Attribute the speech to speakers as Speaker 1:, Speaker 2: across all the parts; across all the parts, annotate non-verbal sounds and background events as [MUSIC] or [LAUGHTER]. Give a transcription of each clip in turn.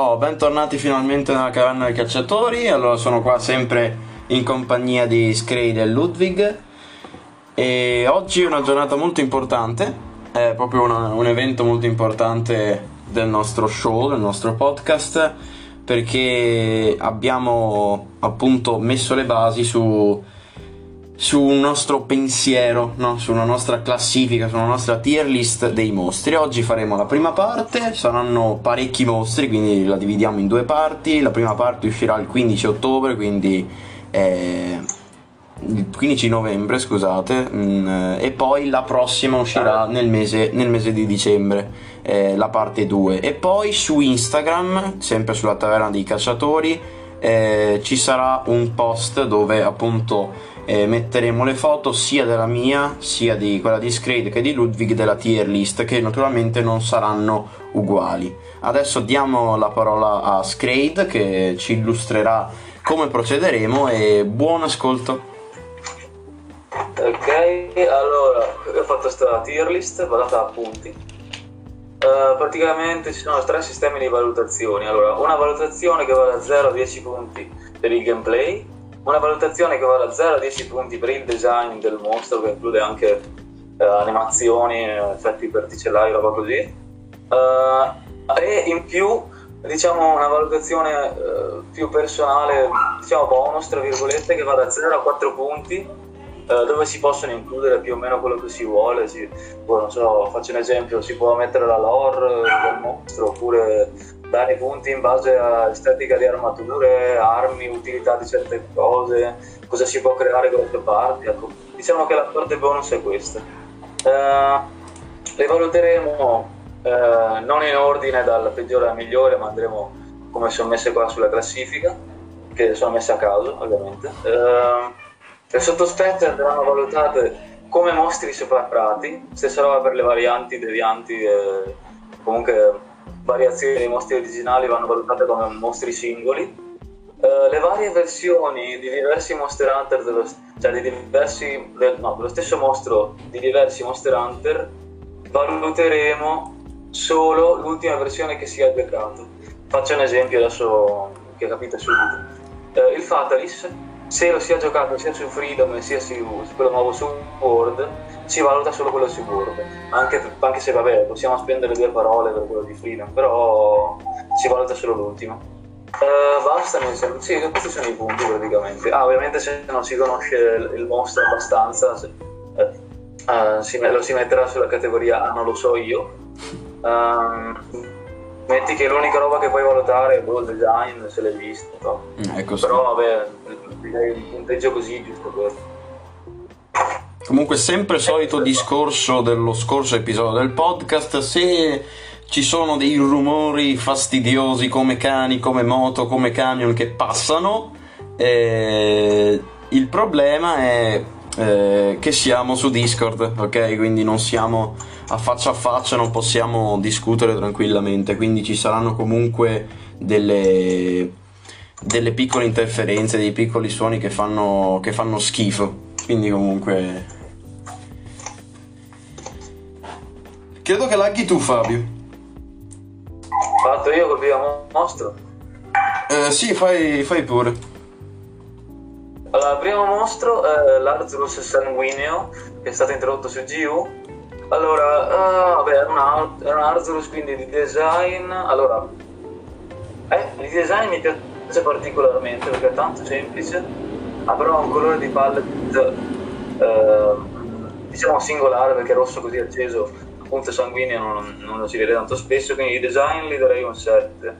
Speaker 1: Oh, bentornati finalmente nella caverna dei cacciatori. Allora, sono qua sempre in compagnia di Scrade e Ludwig. E oggi è una giornata molto importante, è proprio una, un evento molto importante del nostro show, del nostro podcast, perché abbiamo appunto messo le basi su su un nostro pensiero, no? su una nostra classifica, su una nostra tier list dei mostri. Oggi faremo la prima parte, saranno parecchi mostri, quindi la dividiamo in due parti. La prima parte uscirà il 15 ottobre, quindi eh, il 15 novembre, scusate, mh, mm, e poi la prossima uscirà nel mese, nel mese di dicembre, eh, la parte 2. E poi su Instagram, sempre sulla taverna dei cacciatori, eh, ci sarà un post dove appunto eh, metteremo le foto sia della mia sia di quella di Scrade che di Ludwig della tier list che naturalmente non saranno uguali. Adesso diamo la parola a Scrade che ci illustrerà come procederemo e buon ascolto.
Speaker 2: Ok, allora ho fatto questa tier list basata a punti. Uh, praticamente ci sono tre sistemi di valutazioni. Allora, una valutazione che va da 0 a 10 punti per il gameplay, una valutazione che va da 0 a 10 punti per il design del mostro, che include anche eh, animazioni, effetti particellari, roba così. Uh, e in più, diciamo, una valutazione uh, più personale, diciamo bonus, tra virgolette, che va da 0 a 4 punti, uh, dove si possono includere più o meno quello che si vuole. Si, boh, non so, faccio un esempio, si può mettere la lore del mostro, oppure dare punti in base a estetica di armature, armi, utilità di certe cose, cosa si può creare con le parti. Ecco. Diciamo che la parte bonus è questa. Uh, le valuteremo uh, non in ordine dal peggiore al migliore, ma andremo come sono messe qua sulla classifica, che sono messe a caso ovviamente. Uh, le sottospecie andranno valutate come mostri separati, stessa roba per le varianti, devianti, comunque variazioni dei mostri originali vanno valutate come mostri singoli. Uh, le varie versioni di diversi Monster Hunter, dello, cioè di diversi, del, no, dello stesso mostro di diversi Monster Hunter, valuteremo solo l'ultima versione che si è giocato. Faccio un esempio adesso che capite subito. Uh, il Fatalis, se lo si è giocato sia su Freedom sia su, su quello nuovo su World, si valuta solo quello Word, anche, anche, se vabbè possiamo spendere due parole per quello di Freedom, però si valuta solo l'ultimo. Uh, basta, mi sembra. Sì, questi sono i punti praticamente. Ah, ovviamente se non si conosce il, il mostro abbastanza, se, uh, uh, si, lo si metterà sulla categoria ah, non lo so io. Um, metti che l'unica roba che puoi valutare è il design, se l'hai visto. No? Ecco Però vabbè, direi un punteggio così giusto per
Speaker 1: Comunque sempre solito discorso dello scorso episodio del podcast, se ci sono dei rumori fastidiosi come cani, come moto, come camion che passano, eh, il problema è eh, che siamo su Discord, ok? Quindi non siamo a faccia a faccia, non possiamo discutere tranquillamente, quindi ci saranno comunque delle, delle piccole interferenze, dei piccoli suoni che fanno, che fanno schifo. Quindi comunque Credo che laghi tu, Fabio.
Speaker 2: Fatto io col primo mostro?
Speaker 1: Eh, sì, fai, fai pure.
Speaker 2: Allora, il primo mostro è l'Arzurus sanguineo, che è stato introdotto su GU. Allora, uh, vabbè, è un, è un Arzurus quindi di design. Allora, eh, il design mi piace particolarmente perché è tanto semplice, ha però un colore di palette eh, diciamo singolare perché è rosso così acceso punte sanguigno non, non, lo si vede tanto spesso, quindi di design gli darei un 7.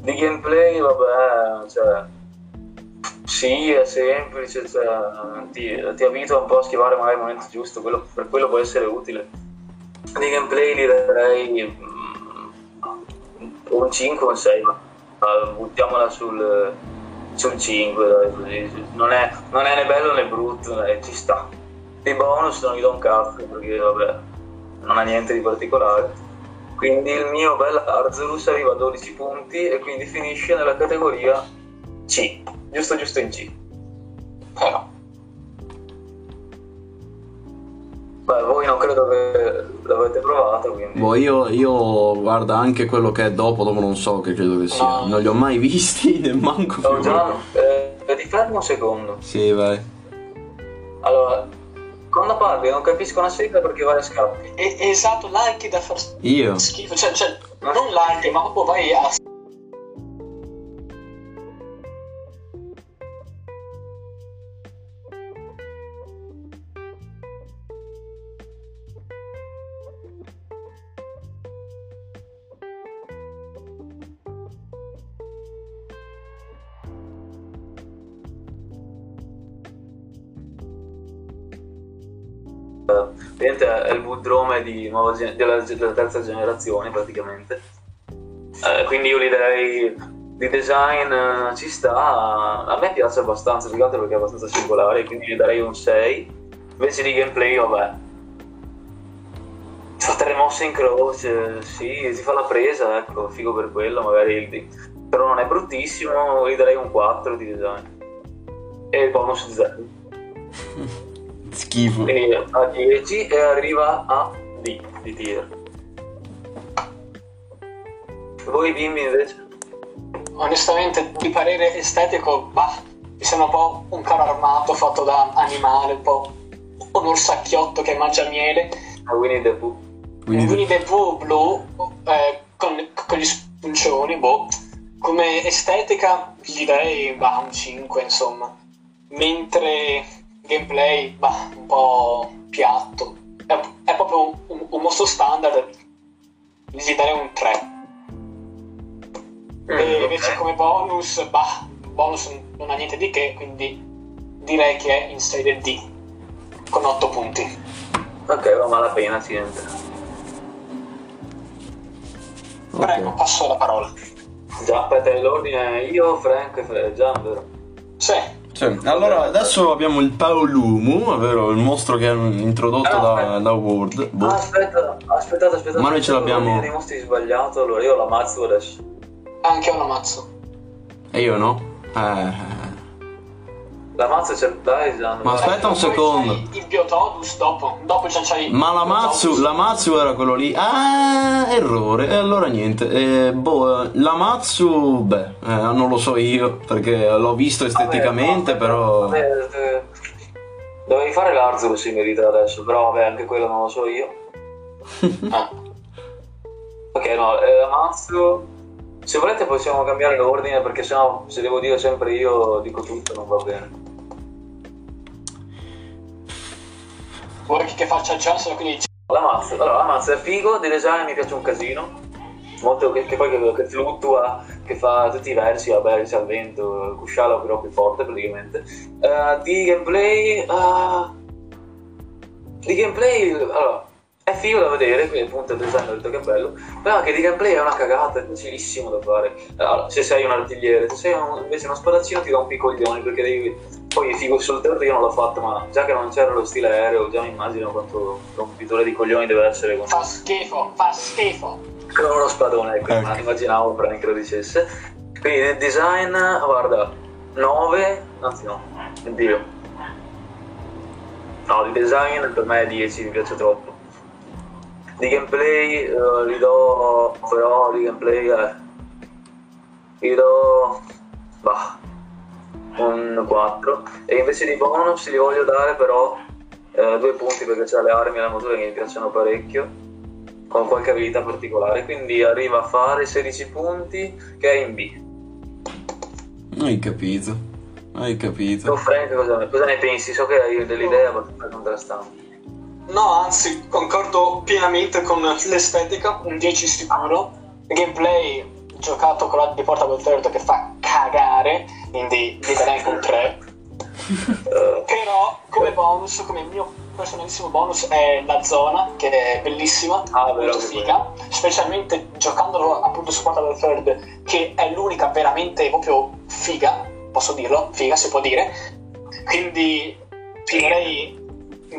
Speaker 2: Di gameplay, vabbè, cioè, sì, è semplice, cioè, ti, ti abitua un po' a schivare magari il momento giusto, quello, per quello può essere utile. Di gameplay gli darei mm, un 5 o un 6, ma buttiamola sul, sul 5, dai, non, è, non è né bello né brutto, dai, ci sta. Di bonus non gli do un cazzo perché vabbè non ha niente di particolare. Quindi il mio bel Arzurus arriva a 12 punti e quindi finisce nella categoria C, giusto giusto in C. Eh no. Beh, voi non credo che l'avete provato, quindi...
Speaker 1: Boh, io, io guarda anche quello che è dopo, dopo non so che credo che sia.
Speaker 3: No.
Speaker 1: Non li ho mai visti, ne [LAUGHS] manco più.
Speaker 2: Gian, eh, ti fermo un secondo.
Speaker 1: Sì, vai.
Speaker 2: Allora, quando parli non capisco una sega perché vai a scappi.
Speaker 3: E- esatto, like da far
Speaker 1: Io?
Speaker 3: schifo, cioè, cioè non like, ma proprio vai a
Speaker 2: Nuova gen- della, della terza generazione praticamente. Eh, quindi io li darei di design eh, ci sta, a me piace abbastanza, più perché è abbastanza singolare, quindi gli darei un 6. Invece di gameplay, vabbè. Fa tre mosse in croce, sì, si fa la presa, ecco, figo per quello, magari il, però non è bruttissimo, gli darei un 4 di design. E il bonus 0. [LAUGHS]
Speaker 1: Schifo.
Speaker 2: Quindi a 10 e arriva a D di tier. Voi bimbi invece?
Speaker 3: onestamente di parere estetico, bah, mi sembra un po' un carro armato fatto da animale, un po' un orsacchiotto che mangia miele,
Speaker 2: A Winnie the Pooh.
Speaker 1: Quindi
Speaker 3: Winnie the Pooh blu eh, con, con gli spuncioni, boh. Come estetica gli darei bah, un 5 insomma, mentre gameplay bah, un po' piatto, è, è proprio un, un mostro standard, gli darei un 3. E invece come bonus, bah, bonus non ha niente di che, quindi direi che è in serie D, con 8 punti.
Speaker 2: Ok, va malapena, accidente.
Speaker 1: Ok.
Speaker 3: Prego, passo la parola.
Speaker 2: Già, aspetta, l'ordine io, Frank e già, vero?
Speaker 3: Sì,
Speaker 1: Sì, Allora, adesso abbiamo il Paolumu, ovvero il mostro che hanno introdotto
Speaker 2: Ah,
Speaker 1: da, da World. Boh.
Speaker 2: Ah, aspetta, aspettate, aspettate.
Speaker 1: Ma noi ce l'abbiamo-
Speaker 2: dei mostri sbagliato, allora io l'ammazzo adesso.
Speaker 3: anche un ammazzo.
Speaker 1: E io no? Eh.
Speaker 2: L'ammazzo c'è, dai, Gian.
Speaker 1: Ma aspetta un secondo.
Speaker 3: Il Biotodus dopo, dopo già c'hai...
Speaker 1: Ma la Matsu, la Matsu era quello lì. Ah, errore. E allora niente. Eh, boh, eh, la Matsu, beh, eh, non lo so io perché l'ho visto esteticamente,
Speaker 2: Vabbè,
Speaker 1: però.
Speaker 2: vabbè, eh, Dovevi fare l'Arzuro si merita adesso, però vabbè, anche quello non lo so io. [LAUGHS]
Speaker 3: Ah,
Speaker 2: Ok, no, eh, ammazzo. Se volete possiamo cambiare l'ordine perché sennò se devo dire sempre io dico tutto non va bene.
Speaker 3: Vuoi che faccia il chance, quindi dici,
Speaker 2: L'ammazzo, allora l'ammazzo è figo, di design mi piace un casino. Molto che, che poi che, che fluttua, che fa tutti i versi, vabbè, c'è il vento, cusciala però più forte praticamente. Eh, di gameplay. eh, di gameplay. Allora, è figo da vedere, quindi appunto il design ho detto che è bello. Però anche di gameplay è una cagata, è facilissimo da fare. Allora, se sei un artigliere, se sei un- invece uno spadaccino ti rompi i coglioni perché devi. Poi figo sul terreno io non l'ho fatto, ma già che non c'era lo stile aereo, già mi immagino quanto rompitore di coglioni deve essere con
Speaker 3: fa schifo, fa schifo.
Speaker 2: con uno spadone, ecco,
Speaker 1: Ecco.
Speaker 2: ma immaginavo Frank che lo dicesse. Quindi nel design, guarda, 9, anzi no, oddio. No, di design per me è 10, mi piace troppo. Di gameplay eh, gli do, però di gameplay eh, gli do, bah, un 4. E invece di bonus gli voglio dare però eh, due punti perché c'ha le armi e la motura che mi piacciono parecchio con qualche abilità particolare, quindi arriva a fare 16 punti che è in B.
Speaker 1: Hai capito. Hai
Speaker 2: Tu
Speaker 1: capito.
Speaker 2: Frank cosa, cosa ne pensi? So che hai delle idee abbastanza contrastanti.
Speaker 3: No, anzi, concordo pienamente con l'estetica, un 10 sicuro. Gameplay giocato con la di Portable Third che fa cagare, quindi gli darei un 3.
Speaker 2: Eh, [LAUGHS]
Speaker 3: Però come bonus, come mio personalissimo bonus è la zona, che è bellissima,
Speaker 2: Ah,
Speaker 3: molto figa, specialmente giocandolo appunto su Portable Third, che è l'unica veramente proprio figa, posso dirlo, figa si può dire. Quindi finirei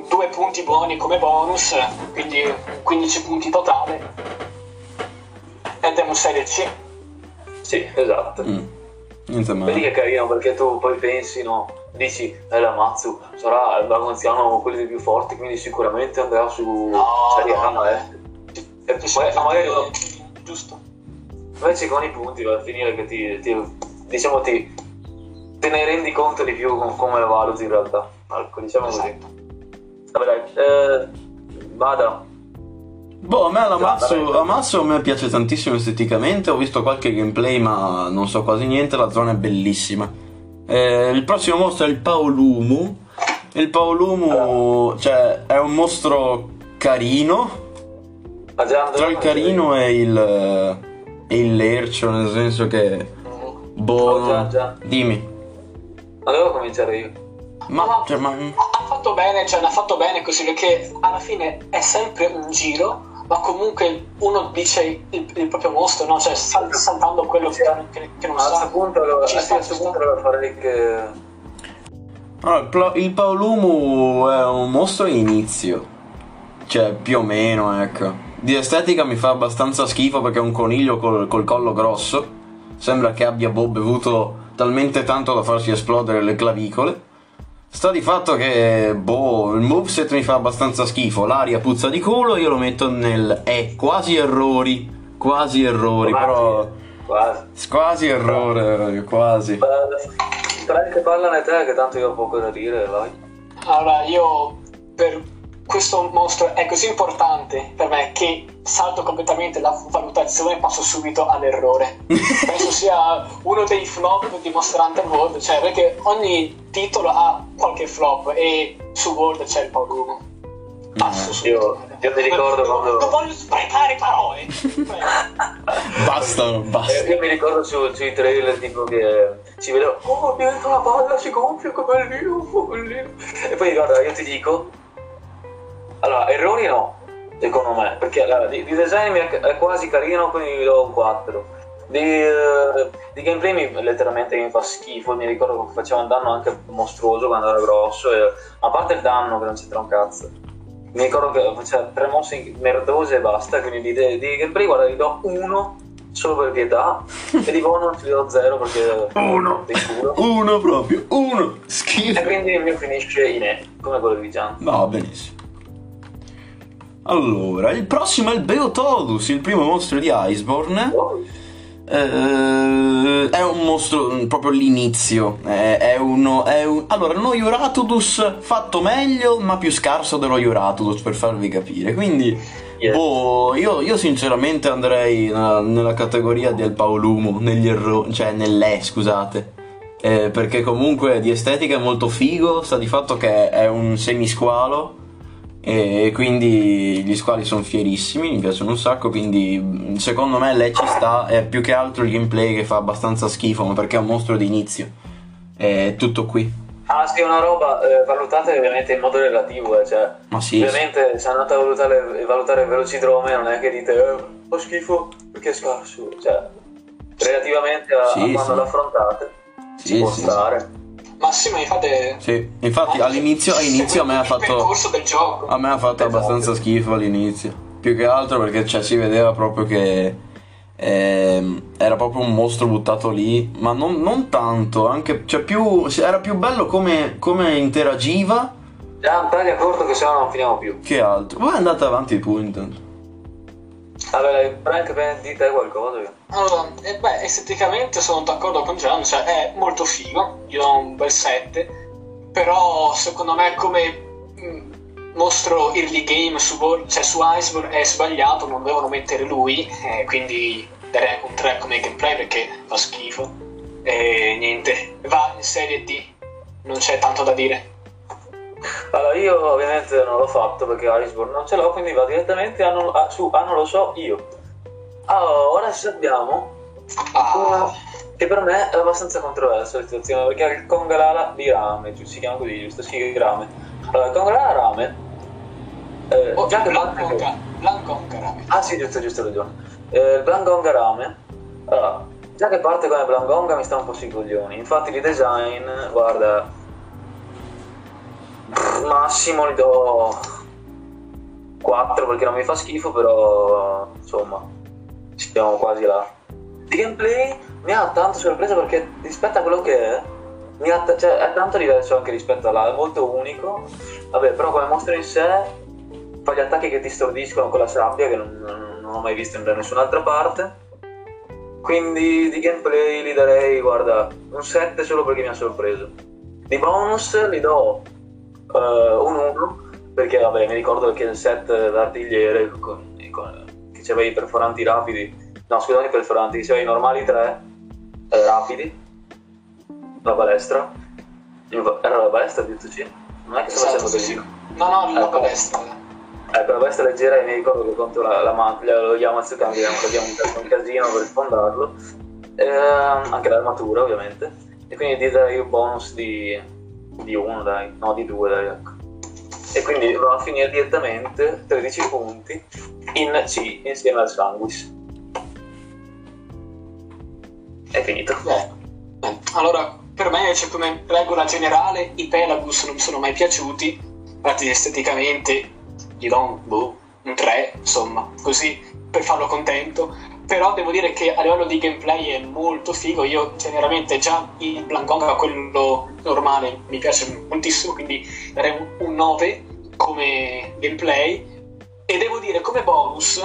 Speaker 3: due punti buoni come bonus, quindi 15 punti totale. Ed è un serie C.
Speaker 2: sì, esatto.
Speaker 1: Mm. Niente
Speaker 2: Vedi che carino perché tu poi pensi, no? Dici, eh, la Mazzu sarà il vagonziano quelli più forti, quindi sicuramente andrà su
Speaker 3: No,
Speaker 2: Serie A,
Speaker 3: no,
Speaker 2: eh. Ma- ma magari-
Speaker 3: giusto.
Speaker 2: Invece con i punti va a finire che ti, ti- diciamo ti te ne rendi conto di più con come lo valuti in realtà. Ecco, diciamo così.
Speaker 3: Esatto.
Speaker 2: Vabbè dai, eh, vada.
Speaker 1: Boh, a me
Speaker 2: Dai.
Speaker 1: l'Amasso, Amasso a me piace tantissimo esteticamente, ho visto qualche gameplay ma non so quasi niente, la zona è bellissima. Eh, il prossimo mostro è il Paolumu. Il Paolumu, cioè, è un mostro carino,
Speaker 2: Ma già
Speaker 1: tra il carino e il, e il lercio, nel senso che... Boh,
Speaker 2: Oh, già, già.
Speaker 1: dimmi.
Speaker 2: Ma devo cominciare io.
Speaker 1: Ma, cioè, ma...
Speaker 3: Ha fatto bene, cioè, ne ha fatto bene così perché alla fine è sempre un giro, ma comunque uno dice il, il proprio mostro, no? Cioè, sal- saltando quello che, che- che non
Speaker 2: a
Speaker 3: sa.
Speaker 2: questo punto,
Speaker 3: Ci
Speaker 2: a
Speaker 3: sta,
Speaker 2: questo punto allora farei che...
Speaker 1: Allora, il Pla- il Paolumu è un mostro inizio. Cioè, più o meno, ecco. Di estetica mi fa abbastanza schifo perché è un coniglio col, col collo grosso. Sembra che abbia boh, bevuto talmente tanto da farsi esplodere le clavicole. Sta di fatto che, boh, il moveset mi fa abbastanza schifo. L'aria puzza di culo, io lo metto nel... Eh, quasi errori. Quasi errori, però...
Speaker 2: Quasi.
Speaker 1: Quasi errore, quasi.
Speaker 2: Eh, Prendi che parlane te, che tanto io ho poco da dire, vai.
Speaker 3: Allora, io per questo mostro è così importante per me che salto completamente la valutazione e passo subito all'errore. [LAUGHS] Penso sia uno dei flop di Monster Hunter World, cioè perché ogni titolo ha qualche flop e su World c'è il Paolumo. Passo subito.
Speaker 2: Io- io mi ricordo
Speaker 3: Non-
Speaker 2: quando-
Speaker 3: Non voglio sprecare parole. [LAUGHS]
Speaker 1: Basta, basta.
Speaker 2: Eh, Io mi ricordo su- sui trailer tipo che si vedeva Oh diventa una palla, si gonfia, che bellino, che bellino E poi guarda, io ti dico Allora, errori no, secondo me Perché allora, di, di design è, quasi carino, quindi gli do un 4 di, eh, di gameplay mi, letteralmente mi fa schifo, mi ricordo che faceva un danno anche mostruoso quando era grosso, e, a parte il danno che non c'entra un cazzo. Mi ricordo che faceva tre mosse merdose e basta, quindi di, di gameplay guarda gli do uno solo per pietà e di bonus gli do zero perché
Speaker 1: Uno. Uno proprio, uno.
Speaker 2: E
Speaker 1: Schifo.
Speaker 2: quindi il mio finisce in E, come quello di Gian.
Speaker 1: No, benissimo. Allora, il prossimo è il Beotodus, il primo mostro di Iceborne. Eh, è un mostro mm, proprio l'inizio. È, è uno. È un, allora, uno Ioratodus fatto meglio, ma più scarso dello Ioratodus, per farvi capire. Quindi.
Speaker 2: Yeah.
Speaker 1: Boh, io, io sinceramente andrei nella, nella categoria del Paolumo, negli errori, cioè nell'E, scusate. Eh, perché comunque di estetica è molto figo, sta di fatto che è un semisqualo e quindi gli squali sono fierissimi, mi piacciono un sacco, quindi secondo me lei ci sta, è più che altro il gameplay che fa abbastanza schifo, ma perché è un mostro di inizio. È tutto qui.
Speaker 2: Ah sì, una roba, eh, valutate ovviamente in modo relativo, eh, cioè
Speaker 1: Ma sì,
Speaker 2: ovviamente se andate a valutare, valutare il velocidrome non è che dite eh, fa schifo perché è scarso, cioè relativamente a,
Speaker 1: Sì,
Speaker 2: a quando
Speaker 1: sì.
Speaker 2: l'affrontate
Speaker 1: Sì,
Speaker 2: ci può
Speaker 1: sì,
Speaker 2: stare.
Speaker 3: Ma sì, ma fate...
Speaker 1: sì. Infatti all'inizio, all'inizio a me ha fatto...
Speaker 3: percorso del gioco.
Speaker 1: A me ha fatto abbastanza schifo all'inizio. Più che altro perché cioè, si vedeva proprio che ehm, era proprio un mostro buttato lì. Ma non, non tanto, anche, cioè, più, era più bello come, come interagiva
Speaker 2: Gian, taglia corto che sennò non finiamo più.
Speaker 1: che altro. Voi andate avanti pure intanto.
Speaker 2: Dai, Frank, beh, di te qualcosa.
Speaker 3: Allora, eh, beh, esteticamente sono d'accordo con Gian, cioè è molto figo, io do un bel 7, però secondo me come mm, mostro early game su, cioè su Iceborne è sbagliato, non devono mettere lui, eh, quindi darei un 3 come gameplay perché fa schifo. E niente, va in serie D, non c'è tanto da dire.
Speaker 2: Allora, io ovviamente non l'ho fatto perché Iceborne non ce l'ho, quindi va direttamente a non, a- su a non lo so io. Allora, ora sappiamo
Speaker 3: Ah,
Speaker 2: che per me è abbastanza controversa la situazione perché è il Congalala di Rame, si chiama così, giusto? Sì, Rame. Allora, il Congalala Rame, eh,
Speaker 3: oh,
Speaker 2: già che parte
Speaker 3: Blanconga, Blanconga, raga.
Speaker 2: Ah sì, giusto, giusto, ragione. Eh, il Blangonga Rame, allora, già che parte come Blangonga mi sta un po' sui coglioni, infatti di design, guarda, massimo gli do 4 perché non mi fa schifo, però insomma, siamo quasi là. Di gameplay mi ha tanto sorpreso perché rispetto a quello che è, ha, cioè, è tanto diverso anche rispetto a là, è molto unico, vabbè, però come mostro in sé fa gli attacchi che ti stordiscono con la sabbia che non, non- non non ho mai visto da nessun'altra parte. Quindi di gameplay li darei, guarda, un 7 solo perché mi ha sorpreso. Di bonus li do uh, un 1 perché vabbè mi ricordo che il set d'artigliere con, con, che c'aveva i perforanti rapidi, no scusami i perforanti, c'aveva i normali 3 eh, rapidi, la balestra, era la balestra detto sì? Non è che
Speaker 3: Esatto,
Speaker 2: facendo
Speaker 3: sì,
Speaker 2: così.
Speaker 3: sì. No, no, la
Speaker 2: Ecco.
Speaker 3: palestra.
Speaker 2: Ecco, la bestia leggera e mi ricordo che contro la, la maglia lo Yamazuka abbiamo abbiamo un casino per sfondarlo. Ehm, anche l'armatura ovviamente. E quindi darei un bonus di, di uno dai, no di due dai ecco. E quindi va a finire direttamente 13 punti in C insieme al Sanguis. È finito.
Speaker 3: Beh, beh, allora, per me, invece, come regola generale, i Pelagus non mi sono mai piaciuti. Infatti, esteticamente, gli do un, boh, un 3, insomma, così per farlo contento. Però devo dire che a livello di gameplay è molto figo. Io, generalmente, già il Blangonga, quello normale, mi piace moltissimo, quindi darei un- un 9 come gameplay. E devo dire, come bonus,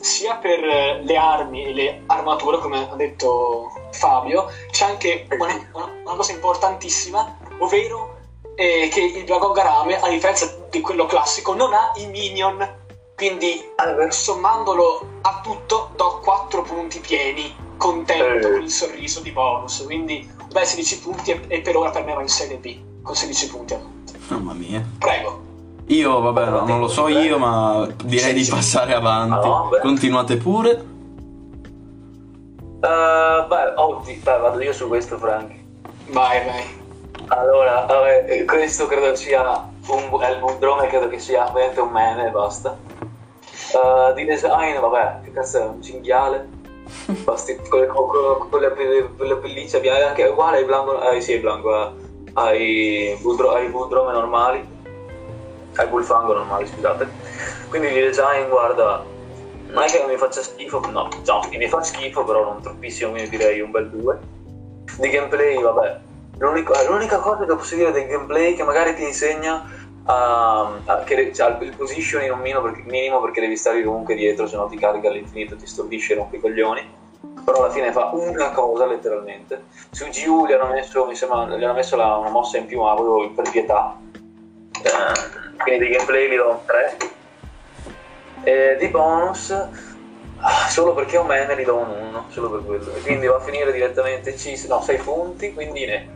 Speaker 3: sia per le armi e le armature, come ha detto Fabio, c'è anche una, una- cosa importantissima, ovvero eh, che il Dragon Garame, a differenza di quello classico, non ha i minion. Quindi, sommandolo a tutto, do 4 punti pieni, contento,
Speaker 2: Eh.
Speaker 3: con il sorriso di bonus. Quindi, beh, 16 punti e, e per ora per me va in Serie B, con 16 punti.
Speaker 1: Mamma mia.
Speaker 3: Prego.
Speaker 1: Io, vabbè, no, non lo so io, ma direi di passare avanti.
Speaker 2: Ah, no.
Speaker 1: Continuate pure.
Speaker 2: Eh, beh, oggi, beh, vado io su questo Frank.
Speaker 3: Vai, vai.
Speaker 2: Allora, vabbè, eh, questo credo sia un, è il Bundrome, credo che sia veramente un meme e basta. Eh, di design, vabbè, che cazzo è, un cinghiale? [LAUGHS] Basti, con, le, con, le, con le pellicce bianche, anche uguale ai Blanco, eh, sì, ai Blanco, eh, ai, ai Bundrome normali, ai Bullfango normali, scusate. Quindi di design, guarda, non è che mi faccia schifo, no, no, mi fa schifo, però non troppissimo, quindi direi un bel 2. Di gameplay, vabbè, l'unica cosa che posso dire del gameplay che magari ti insegna a, a- che cioè, il positioning un minimo perché, minimo perché devi stare comunque dietro, se no ti carica all'infinito, ti stordisce rompi i coglioni. Però alla fine fa una cosa letteralmente. Su GU gli hanno messo, mi sembra, gli hanno messo la- una mossa in più, ma proprio per pietà. Eh, quindi di gameplay gli do un 3. E di bonus, ah, solo perché un meme gli do un 1, solo per quello. E quindi va a finire direttamente C, no, 6 punti, quindi ne.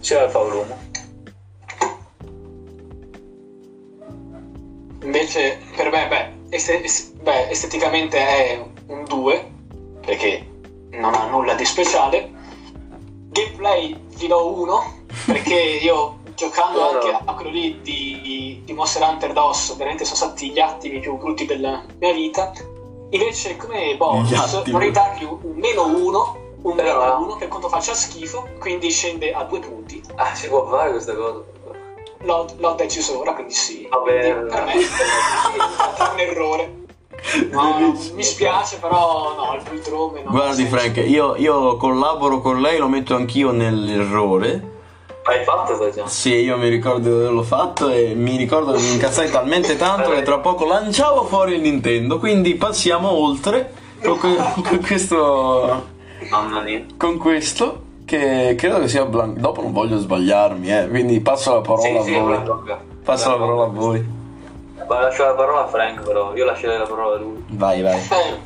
Speaker 2: C'era il Faulumo.
Speaker 3: Invece per me, beh, este- es- beh, esteticamente è un 2, perché non ha nulla di speciale. Gameplay gli do 1, perché io [LAUGHS] giocando anche a quello lì di, di Monster Hunter DOS, veramente sono stati gli attimi più brutti della mia vita. Invece come bonus vorrei dargli un meno 1, un
Speaker 2: Però-
Speaker 3: meno 1 per quanto faccia schifo, quindi scende a 2 punti.
Speaker 2: Ah, si può fare questa cosa?
Speaker 3: L'ho, l'ho deciso ora, quindi sì.
Speaker 2: Va bene.
Speaker 3: Quindi Per me è stato un errore. No, mi spiace, però no, il Bultrome no.
Speaker 1: Guardi, Frank, io, io collaboro con lei, lo metto anch'io nell'errore.
Speaker 2: Hai fatto sta già?
Speaker 1: Sì, io mi ricordo di averlo fatto e mi ricordo che mi incazzai talmente tanto che tra poco lanciavo fuori il Nintendo. Quindi passiamo oltre con, que- [LAUGHS] con questo.
Speaker 2: Mamma mia.
Speaker 1: Con questo. Che credo che sia Blanc. Dopo non voglio sbagliarmi, eh. Quindi passo la parola
Speaker 2: Sì, sì,
Speaker 1: a voi.
Speaker 2: Blanco.
Speaker 1: Passo la parola a voi.
Speaker 2: Ma lascio la parola a Frank però, io lascerei la parola a lui.
Speaker 1: Vai, vai.
Speaker 3: Eh,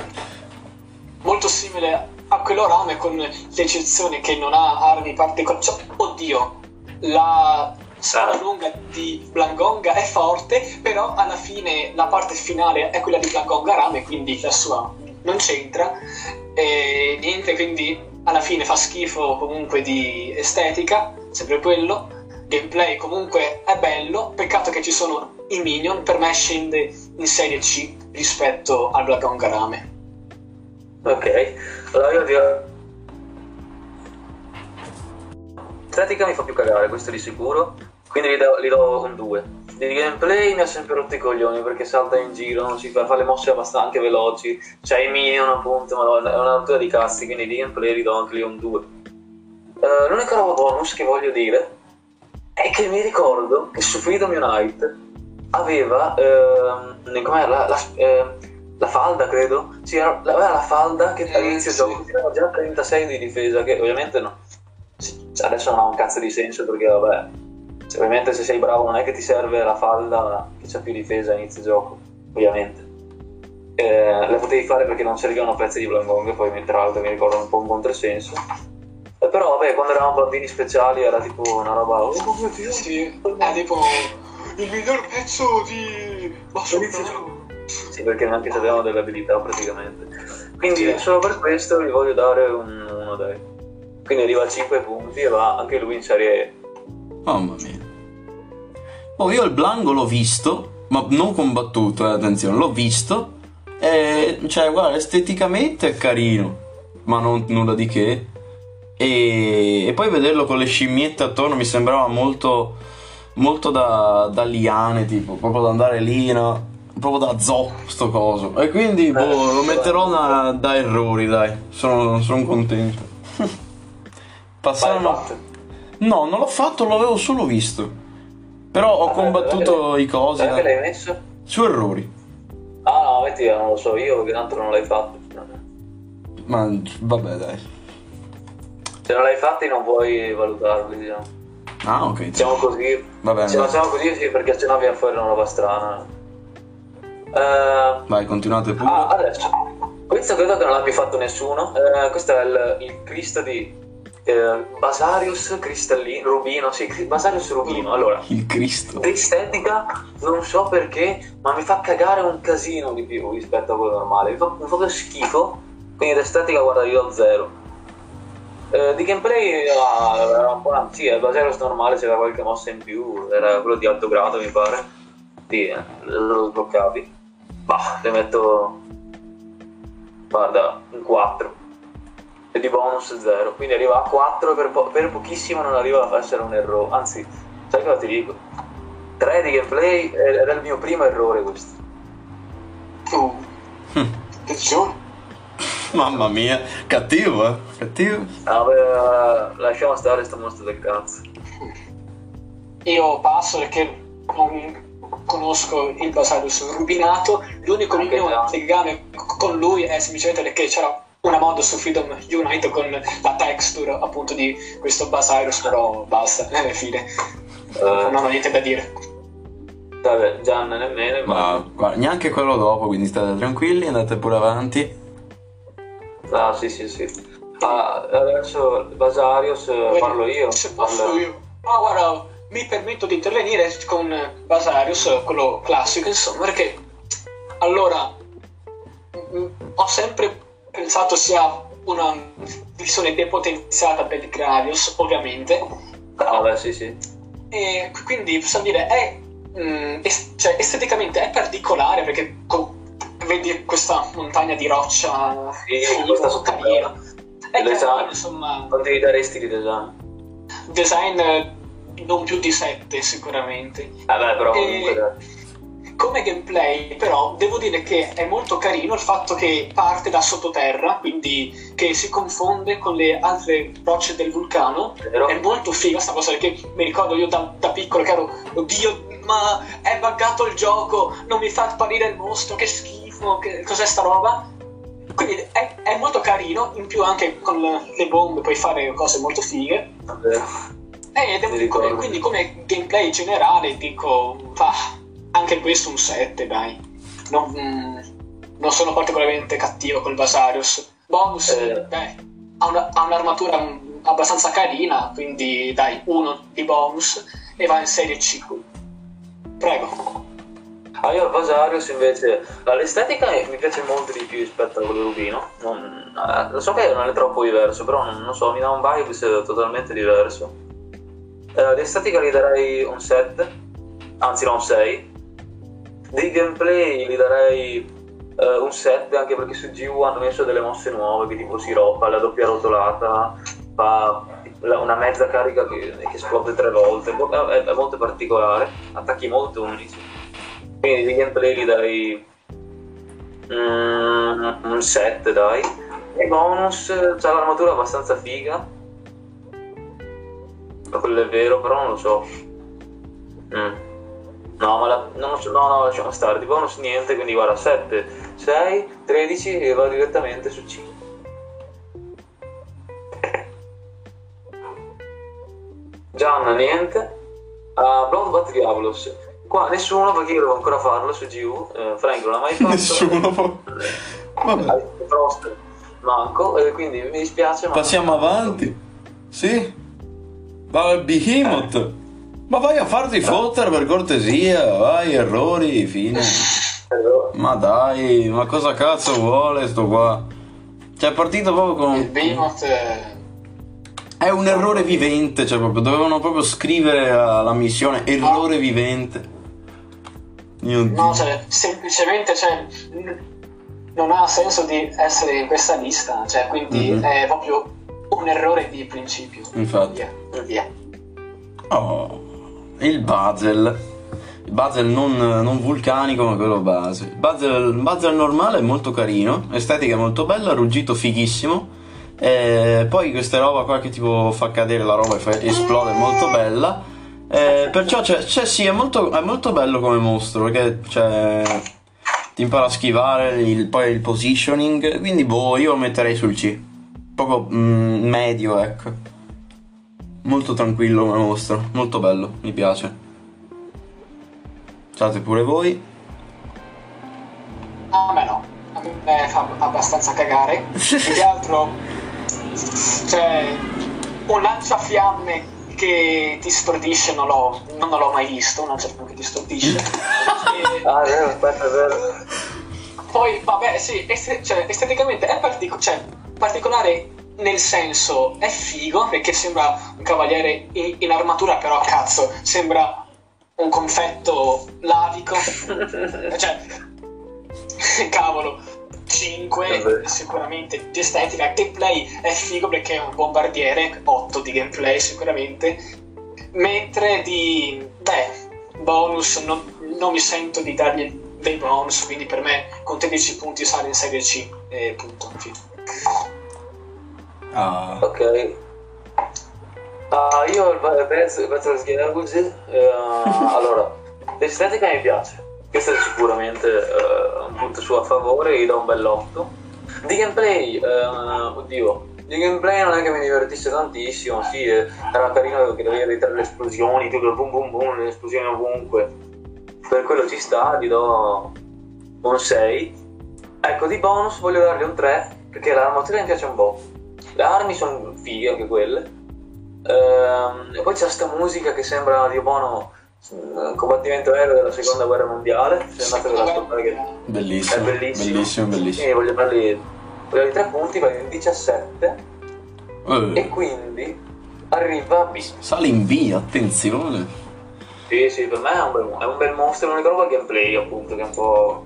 Speaker 3: molto simile a quello rame, con l'eccezione che non ha armi particolari. Cioè, oddio, la spada
Speaker 2: Ah.
Speaker 3: lunga di Blangonga è forte, però alla fine la parte finale è quella di Blangonga rame, quindi la sua non c'entra. E niente, quindi alla fine fa schifo comunque di estetica, sempre quello. Gameplay comunque è bello, peccato che ci sono i minion, per me scende in serie C rispetto al Blangonga rame.
Speaker 2: Ok, allora io dirò... Estetica mi fa più cagare, questo di sicuro, quindi gli do, gli do un 2. Di gameplay mi ha sempre rotto i coglioni perché salta in giro, non si fa, fa le mosse abbastanza anche veloci, c'ha i minion appunto, ma è una rottura di cazzi, quindi di gameplay gli do anche lì un 2. Eh, l'unica roba bonus che voglio dire è che mi ricordo che su Freedom Unite aveva ehm, com'era, la, la- eh, la falda, credo. Sì, aveva la falda che
Speaker 3: Eh,
Speaker 2: all'inizio
Speaker 3: sì.
Speaker 2: gioco tirava già 36 di difesa, che ovviamente no. Adesso non ha un cazzo di senso perché, vabbè, se- ovviamente se sei bravo non è che ti serve la falda che c'ha più difesa a inizio gioco, ovviamente. Eh, le potevi fare perché non servivano pezzi di Blangong, poi tra l'altro mi ricordo un po' un controsenso. Eh, però, vabbè, quando eravamo bambini speciali era tipo una roba. Oh mio Dio!
Speaker 3: Sì, è tipo il miglior pezzo di
Speaker 2: Inizio gioco. Sì, perché neanche sapevamo delle abilità praticamente. Quindi
Speaker 3: Sì.
Speaker 2: solo per questo vi voglio dare un 1 dai. Quindi arriva a 5 punti e va anche lui in Serie E.
Speaker 1: Mamma mia. Oh, io il Blanco l'ho visto, ma non combattuto, eh, attenzione, l'ho visto. E, cioè, guarda, esteticamente è carino, ma non nulla di che. E, e poi vederlo con le scimmiette attorno mi sembrava molto, molto da, da liane, tipo, proprio da andare lì, no? Proprio da zoo, sto coso. E quindi, boh, lo metterò da, da errori, dai. Sono, sono contento. [LAUGHS] Passarono... No, non l'ho fatto, l'avevo solo visto. Però ho combattuto i cosi dai.
Speaker 2: l'hai messo?
Speaker 1: su errori.
Speaker 2: Ah no, metti, non lo so io perché tanto non l'hai fatto.
Speaker 1: Ma vabbè, dai.
Speaker 2: Se non l'hai fatti non puoi valutarli, diciamo.
Speaker 1: Ah, ok.
Speaker 2: Siamo così.
Speaker 1: Va bene.
Speaker 2: Se non siamo così sì, perché sennò viene fuori una roba strana. Eh,
Speaker 1: Vai, continuate pure.
Speaker 2: Ah, adesso. Questo credo che non l'abbia fatto nessuno. Eh, questo è il, il Cristo di eh, Basarius Cristallino, Rubino, sì, Basarius Rubino. Allora,
Speaker 1: Il Cristo.
Speaker 2: di estetica non so perché, ma mi fa cagare un casino di più rispetto a quello normale. Mi fa, fa proprio schifo. Quindi d'estetica guarda io do zero. Eh, di gameplay ah, era un po' sì, il Basarius normale c'era qualche mossa in più, era quello di alto grado mi pare. Sì, eh, lo sbloccavi. Bah, le metto guarda, un 4 e di bonus 0 quindi arriva a 4 e per, po- per pochissimo non arriva a essere un errore anzi sai cosa ti dico 3 di gameplay eh, era il mio primo errore questo
Speaker 3: Oh. Attenzione.
Speaker 1: Mamma mia, cattivo, eh. Cattivo.
Speaker 2: Ah, beh, lasciamo stare sto mostro del cazzo
Speaker 3: Io passo perché non conosco il Basarius rubinato. L'unico mio legame con lui è semplicemente perché c'era una mod su Freedom Unite con la texture appunto di questo Basarius, però basta, [LAUGHS] eh, fine.
Speaker 2: Eh,
Speaker 3: Non ho niente da dire.
Speaker 2: vabbè, Gian nemmeno
Speaker 1: Ma
Speaker 2: ma
Speaker 1: guarda, neanche quello dopo, quindi state tranquilli, andate pure avanti.
Speaker 2: ah sì sì sì Ah, adesso Basarius eh, parlo io
Speaker 3: Se posso
Speaker 2: Parlo-
Speaker 3: io. Ma guarda, mi permetto di intervenire con Basarius, quello classico, insomma, perché allora ho sempre pensato sia una visione depotenziata per Gravius, ovviamente,
Speaker 2: ah beh sì sì
Speaker 3: e quindi possiamo dire è mm, es- cioè, esteticamente è particolare perché co- vedi questa montagna di roccia figo,
Speaker 2: questa sotto
Speaker 3: carino. È
Speaker 2: design.
Speaker 3: carino, insomma
Speaker 2: quanti daresti di design?
Speaker 3: design non più di 7 sicuramente.
Speaker 2: vabbè però
Speaker 3: E-
Speaker 2: comunque dai.
Speaker 3: Come gameplay però devo dire che è molto carino il fatto che parte da sottoterra, quindi che si confonde con le altre rocce del vulcano.
Speaker 2: Vero?
Speaker 3: È molto figa sta cosa perché mi ricordo io da, da piccolo che ero, oddio, ma è buggato il gioco, non mi fa apparire il mostro, che schifo, che cos'è sta roba? Quindi è, è molto carino, in più anche con le bombe puoi fare cose molto fighe.
Speaker 2: Davvero.
Speaker 3: E devo-
Speaker 2: Mi ricordo.
Speaker 3: come- quindi come gameplay generale dico, ah, anche questo un 7, dai. Non, mm, non sono particolarmente cattivo col Basarius. Bonus,
Speaker 2: Eh.
Speaker 3: beh, ha, una- ha un'armatura abbastanza carina, quindi dai, uno di bonus e va in serie C. Prego.
Speaker 2: Ah, io al Vasarius invece l'estetica mi piace molto di più rispetto a quello Rubino. Non, eh, lo so che non è troppo diverso, però non, non so, mi dà un vibe totalmente diverso. Eh, l'estetica gli darei un 7, anzi no un 6. Di gameplay gli darei eh, un 7 anche perché su GU hanno messo delle mosse nuove che tipo si roppa, la doppia rotolata, fa una mezza carica che, che esplode tre volte, è, è molto particolare, attacchi molto unici. Quindi di gameplay gli darei mm, un 7 dai. E bonus c'ha l'armatura abbastanza figa. Quello è vero, però non lo so. Mm. No, ma la, no, no, no, lasciamo stare, di bonus niente, quindi guarda 7, 6, 13 e va direttamente su 5. Gian niente. Uh, Bloodbath Diabolos. Qua nessuno perché io devo ancora farlo su GU. Eh, Frank non l'ha mai fatto.
Speaker 1: Nessuno. [LAUGHS] Vabbè,
Speaker 2: Frost manco, e quindi mi dispiace. Ma
Speaker 1: passiamo avanti. Sì. Va al Behemoth. Ma vai a farti fottere per cortesia. Vai, errori, fine. [LAUGHS] Ma dai, ma cosa cazzo vuole sto qua? Cioè, è partito proprio
Speaker 3: Il
Speaker 1: con.
Speaker 3: Behemoth eh,
Speaker 1: È un errore vivente, cioè proprio dovevano proprio scrivere alla missione errore vivente. Dio.
Speaker 3: no, cioè, semplicemente cioè, non ha senso di essere in questa lista, cioè, quindi
Speaker 1: Mhm.
Speaker 3: è proprio un errore di principio.
Speaker 1: Infatti.
Speaker 3: Via, via.
Speaker 1: Oh, il Bazel. Il Bazel non, non vulcanico, ma quello base. Il Bazel, il Bazel normale è molto carino, estetica molto bella, ruggito fighissimo. E poi questa roba qua che tipo fa cadere la roba e fa esplode molto bella. Eh, perciò c'è, c'è- sì, è molto, è molto bello come mostro, perché cioè, ti impara a schivare, il- poi il positioning. Quindi boh, io lo metterei sul C. Proprio mm, medio, ecco. Molto tranquillo come mostro, molto bello, mi piace. Ciate pure voi.
Speaker 3: A me no, a me fa abbastanza cagare. Più che altro, cioè, un lanciafiamme che ti stordisce non l'ho, non l'ho mai visto, un lanciafiamme che ti stordisce. [LAUGHS] E
Speaker 2: Ah, è vero, aspetta, è vero.
Speaker 3: poi, vabbè, sì, este- cioè, esteticamente è partico- cioè, particolare nel senso è figo perché sembra un cavaliere in, in armatura, però cazzo, sembra un confetto lavico. [LAUGHS] cioè, [LAUGHS] cavolo, 5
Speaker 2: Vabbè.
Speaker 3: sicuramente di estetica. Gameplay è figo perché è un bombardiere, 8 di gameplay sicuramente. Mentre di, beh, bonus non, non mi sento di dargli dei bonus, quindi per me con 13 punti sale in Serie C e punto. fine.
Speaker 1: Ah,
Speaker 2: Ok. Ah, io il Ba- Bez- Battles Gearbugs, eh, [LAUGHS] allora, l'estetica mi piace. Questo è sicuramente eh, un punto suo a favore, gli do un bell'otto. Di gameplay, eh, oddio, di gameplay non è che mi divertisse tantissimo, sì, era carino che dovevi evitare le esplosioni, tipo boom boom boom, le esplosioni ovunque. Per quello ci sta, gli do un 6. Ecco, di bonus voglio dargli un 3, perché l'armatura mi piace un po'. Le armi sono fighe anche quelle. Ehm, e poi c'è sta musica che sembra Dio buono un combattimento aereo della seconda guerra mondiale. Se andate ad ascoltare che è
Speaker 1: bellissimo,
Speaker 2: bellissimo.
Speaker 1: bellissimo, bellissimo.
Speaker 2: E voglio dargli, voglio dargli 3 punti, vai in 17 e
Speaker 1: Eh,
Speaker 2: quindi arriva a B.
Speaker 1: sale in B, attenzione.
Speaker 2: Sì, sì, per me è un bel, è un bel mostro, l'unica roba gameplay appunto, che è un po'...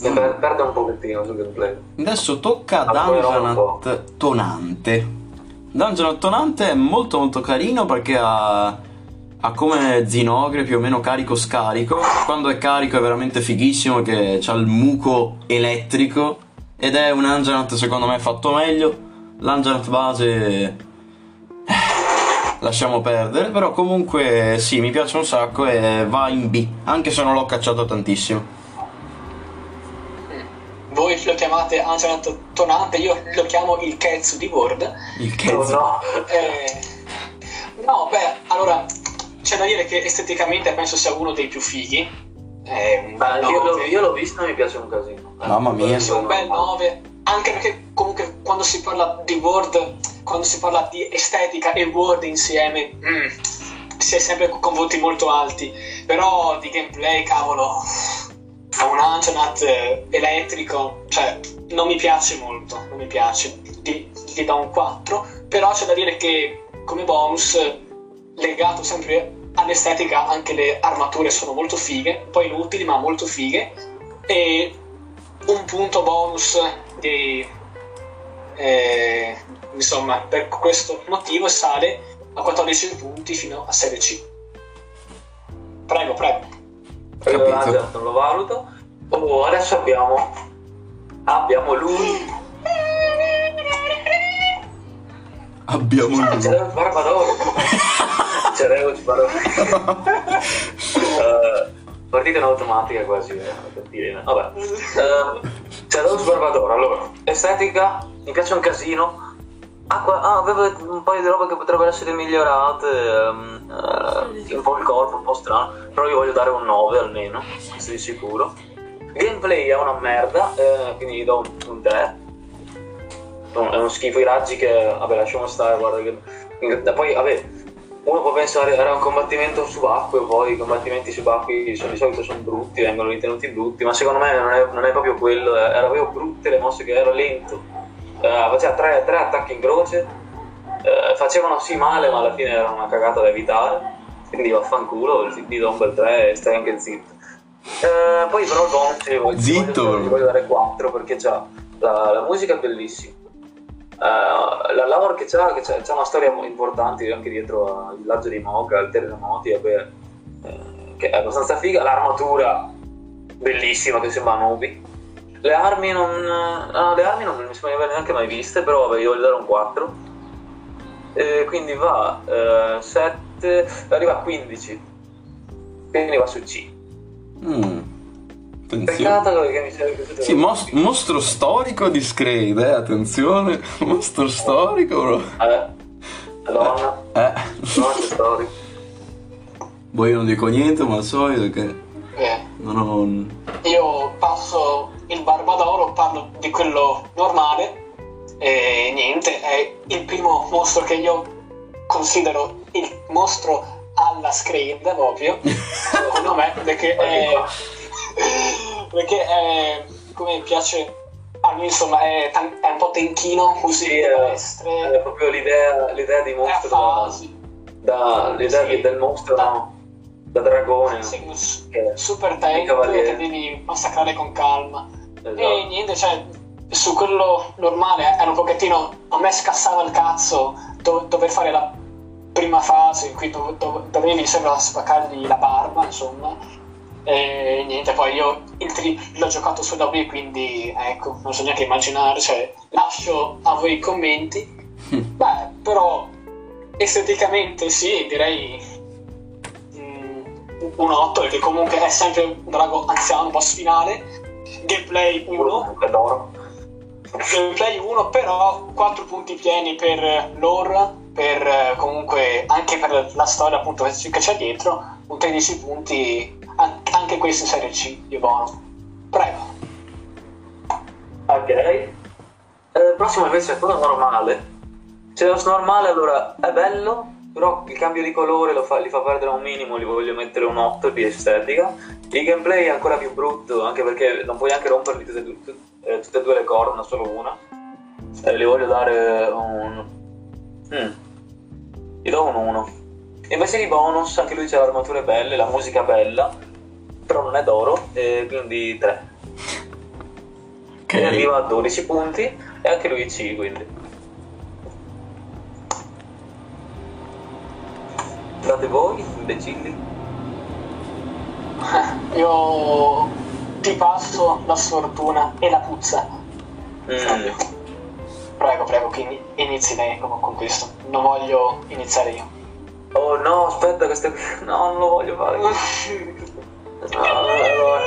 Speaker 2: per- perde un pochettino sul gameplay.
Speaker 1: Adesso tocca
Speaker 2: un
Speaker 1: Dungeonat Tonante. Dungeonat Tonante è molto molto carino perché ha, ha come Zinogre più o meno carico scarico. Quando è carico è veramente fighissimo che ha il muco elettrico ed è un Anjanat secondo me fatto meglio. L'Anjanat base eh, lasciamo perdere, però comunque sì, mi piace un sacco e va in B, anche se non l'ho cacciato tantissimo.
Speaker 3: Voi lo chiamate Angelant Tonante, io lo chiamo il Ketsu di Word.
Speaker 1: Il cazzo.
Speaker 2: no.
Speaker 3: Eh, no, beh, allora c'è da dire che esteticamente penso sia uno dei più fighi. È
Speaker 2: Ma
Speaker 3: bel
Speaker 2: io, l'ho,
Speaker 3: 9.
Speaker 2: io l'ho visto e mi piace un casino.
Speaker 1: Mamma mia.
Speaker 3: Sì, un bel 9. Anche perché comunque quando si parla di Word, quando si parla di estetica e Word insieme, mm, si è sempre con voti molto alti. Però di gameplay, cavolo, è un Anjanat eh, elettrico, cioè non mi piace molto, non mi piace. Gli, gli do un 4, però c'è da dire che come bonus, legato sempre all'estetica, anche le armature sono molto fighe, poi inutili ma molto fighe. E un punto bonus di eh, insomma per questo motivo sale a 14 punti fino a 16 prego prego
Speaker 1: Capito.
Speaker 2: non lo valuto. Oh, adesso abbiamo. Abbiamo lui.
Speaker 1: Abbiamo
Speaker 2: C'era
Speaker 1: lui.
Speaker 2: il Barbadoro. C'era il Barbadoro. [LAUGHS] Eh, partita in automatica quasi, eh. Vabbè. Eh, c'è lo Barbador, allora. Estetica, mi piace un casino. Acqua, ah, aveva un paio di robe che potrebbero essere migliorate. ehm, eh, un po' il corpo, un po' strano. Però io voglio dare un 9 almeno, questo di sicuro. Gameplay è una merda, eh, quindi gli do un, un 3. No, è uno schifo i raggi che. Vabbè, lasciamo stare, guarda che. Poi, vabbè, uno può pensare era un combattimento subacqueo, poi i combattimenti subacquei di solito sono brutti, vengono ritenuti brutti, ma secondo me non è, non è proprio quello, era proprio brutte le mosse che ero lento. Eh, faceva tre, tre attacchi in croce, eh, facevano sì male, ma alla fine era una cagata da evitare. Quindi vaffanculo, ti do un bel 3 e stai anche zitto. Eh, poi però il bonus gli voglio,
Speaker 1: Zitto.
Speaker 2: gli voglio, gli voglio dare 4 perché c'ha la, la musica è bellissima. Eh, la Lavor che c'ha, che c'ha, c'ha una storia importante anche dietro al villaggio di Moga, al terremoti, vabbè, eh, che è abbastanza figa. L'armatura bellissima che sembra Nubi. Le armi non. no, le armi non mi sembra di averle neanche mai viste, però vabbè, io voglio dare un 4. E quindi va 7, arriva a 15. Quindi va su C.
Speaker 1: Mm. Attenzione.
Speaker 2: Peccato che mi sia piaciuto.
Speaker 1: Sì, mos- mostro storico di Scraid, eh, attenzione. [LAUGHS] Mostro storico, bro.
Speaker 2: Eh, Madonna,
Speaker 1: Eh.
Speaker 2: no, c'è storico.
Speaker 1: Poi io non dico niente, ma al solito che
Speaker 3: Eh,
Speaker 1: non ho un...
Speaker 3: io passo il Barbadoro, parlo di quello normale e niente, è il primo mostro che io considero il mostro alla Scream proprio, [LAUGHS] secondo me, perché è, [LAUGHS] perché è, come piace a lui insomma è, tan- è un po' tenchino così
Speaker 2: Sì,
Speaker 3: le
Speaker 2: è, proprio l'idea, l'idea di mostro da, da- l'idea
Speaker 3: Sì.
Speaker 2: del mostro
Speaker 3: Da-
Speaker 2: no, da dragone
Speaker 3: Sì, super tank che devi massacrare con calma.
Speaker 2: Esatto.
Speaker 3: E niente, cioè, su quello normale era un pochettino. A me scassava il cazzo do- dover fare la prima fase in cui do- do- dovevi sembra spaccargli la barba, insomma. E niente, poi io il tri- l'ho giocato sulla Wii, quindi ecco, non so neanche immaginare, cioè, lascio a voi i commenti. [LAUGHS] Beh, però esteticamente sì, direi mm, un 8, perché comunque è sempre un drago anziano, boss finale. Gameplay 1,
Speaker 2: Adoro.
Speaker 3: gameplay 1 però 4 punti pieni per lore per eh, comunque anche per la storia appunto che c'è dietro un 13 punti an- anche questo in serie C di buono prego
Speaker 2: Ok. Eh, prossimo invece è quello normale. Se lo normale allora è bello, però il cambio di colore lo fa, gli fa perdere un minimo, gli voglio mettere un 8 di estetica. Il gameplay è ancora più brutto, anche perché non puoi anche romperli tutte, e due- tut- eh, tutte e due le corna, solo una. Eh, gli voglio dare un... Mm. Gli do un 1. Invece di bonus, anche lui c'ha le armature belle, la musica bella, però non è d'oro, e quindi 3.
Speaker 1: Ok.
Speaker 2: E arriva a 12 punti e anche lui C quindi. Date voi, imbecilli. [LAUGHS]
Speaker 3: io ti passo la sfortuna e la puzza Fabio. prego prego quindi inizi lei con, con questo non voglio iniziare io
Speaker 2: Oh no, aspetta, questo... [LAUGHS] No, non lo voglio fare. [LAUGHS] No, allora.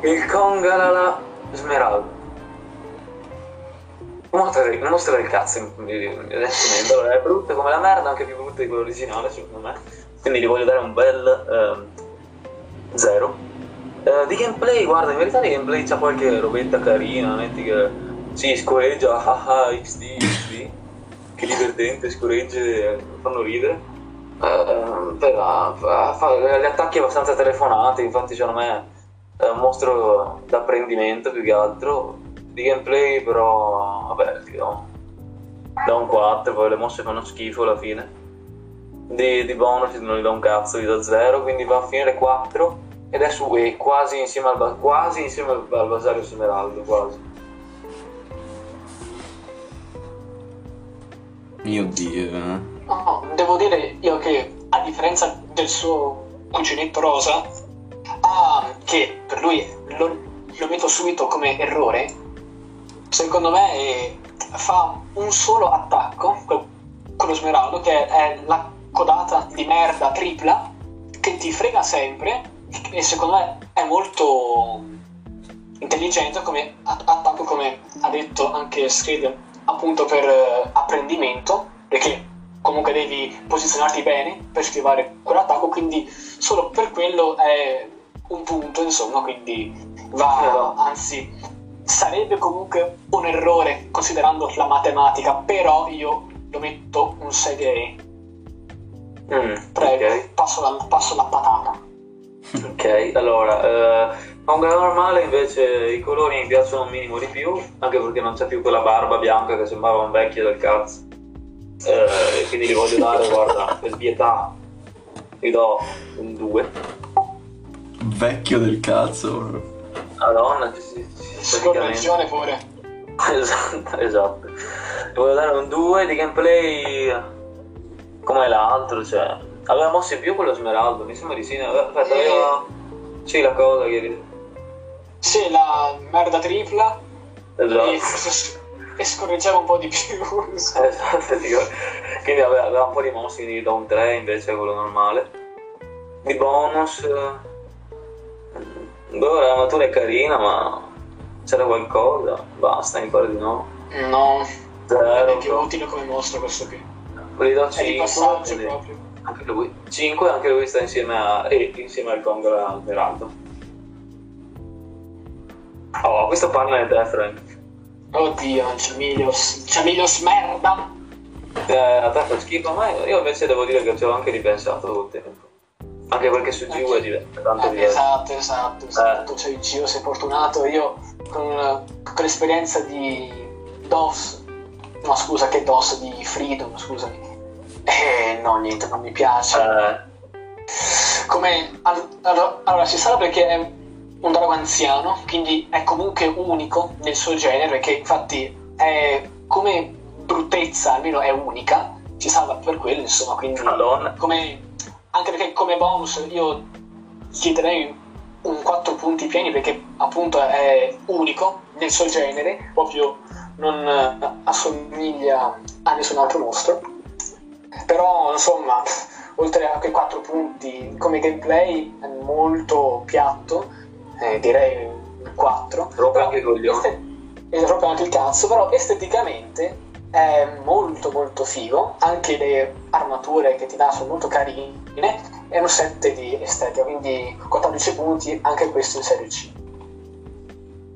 Speaker 2: Il Congalala Smeraldo. Mostra, mostra del cazzo, allora, è brutta come la merda, anche più brutta di quello originale secondo me. Quindi gli voglio dare un bel 0. di gameplay, guarda, in verità di gameplay c'ha qualche robetta carina, metti che si scorreggia, [LAUGHS] ah ah, XD, XD, che divertente, scorregge, fanno ridere. Eh, però, fa, fa gli attacchi abbastanza telefonati, infatti secondo me è un mostro d'apprendimento più che altro. Di gameplay però, vabbè, ti do, do un 4, poi le mosse fanno schifo alla fine. Di, di bonus non gli do un cazzo, gli do 0, quindi va a finire 4 ed è su E, quasi insieme al, quasi insieme al, al Basario Smeraldo, quasi.
Speaker 1: Mio Dio, eh.
Speaker 3: No, devo dire io che a differenza del suo cuginetto rosa, ah, che per lui lo, lo metto subito come errore, secondo me fa un solo attacco, quel- quello smeraldo, che è la codata di merda tripla, che ti frega sempre e secondo me è molto intelligente come attacco come ha detto anche Scred appunto per eh, apprendimento perché comunque devi posizionarti bene per schivare quell'attacco quindi solo per quello è un punto insomma quindi va anzi sarebbe comunque un errore considerando la matematica però io lo metto un 6 direi
Speaker 2: Mm,
Speaker 3: prego
Speaker 2: ok.
Speaker 3: passo, la, passo la patata [LAUGHS]
Speaker 2: Ok, allora, eh, a un grado normale invece i colori mi piacciono un minimo di più, anche perché non c'è più quella barba bianca che sembrava un vecchio del cazzo. Eh, quindi gli voglio dare, [LAUGHS] guarda, per pietà, gli do un 2.
Speaker 1: Vecchio del cazzo.
Speaker 2: Madonna, ci, praticamente.
Speaker 3: Correzione pure [LAUGHS]
Speaker 2: Esatto, esatto. Gli voglio dare un 2 di gameplay come l'altro, cioè... Aveva mosso in più quello smeraldo, mi sembra di sì. Aspetta,
Speaker 3: Eh.
Speaker 2: aveva... Sì, la cosa che...
Speaker 3: sì la merda tripla e,
Speaker 2: Esatto.
Speaker 3: e scorreggeva un po' di più [LAUGHS]
Speaker 2: Esatto, dico. Quindi aveva, aveva un po' di mossi di da un 3 invece quello normale. Di bonus. eh, Boh, l'armatura è carina, ma c'era qualcosa. Basta, mi pare di no.
Speaker 3: no non
Speaker 2: Zero.
Speaker 3: è più utile come mostro questo qui di passaggio
Speaker 2: 5.
Speaker 3: proprio
Speaker 2: Anche lui. 5 anche lui sta insieme a. E insieme al Congo e al Smeraldo. Oh, questo parla di te, Frank.
Speaker 3: oddio c'è Milios c'è Milios merda
Speaker 2: Eh, a te fa schifo, ma io invece devo dire che ci ho anche ripensato col tempo. Anche perché su GU è diverso, tanto
Speaker 3: Eh,
Speaker 2: diverso.
Speaker 3: esatto esatto esatto. C'è il Gio sei fortunato. Io con, con l'esperienza di DOS no scusa che DOS di Freedom scusami. Eh no niente non mi piace.
Speaker 2: Eh,
Speaker 3: come all- allora, allora si sa perché è un drago anziano quindi è comunque unico nel suo genere perché infatti è come bruttezza almeno è unica. Si salva per quello insomma quindi
Speaker 2: Madonna.
Speaker 3: come, anche perché come bonus io chiederei un 4 punti pieni perché appunto è unico nel suo genere proprio non eh, assomiglia a nessun altro mostro però insomma oltre a quei 4 punti come gameplay è molto piatto eh, direi un 4
Speaker 2: Rompe
Speaker 3: Però
Speaker 2: anche i coglioni.
Speaker 3: este- e rompe anche il cazzo però esteticamente è molto molto figo anche le armature che ti dà sono molto carine è un 7 di estetica quindi 14 punti anche questo in serie C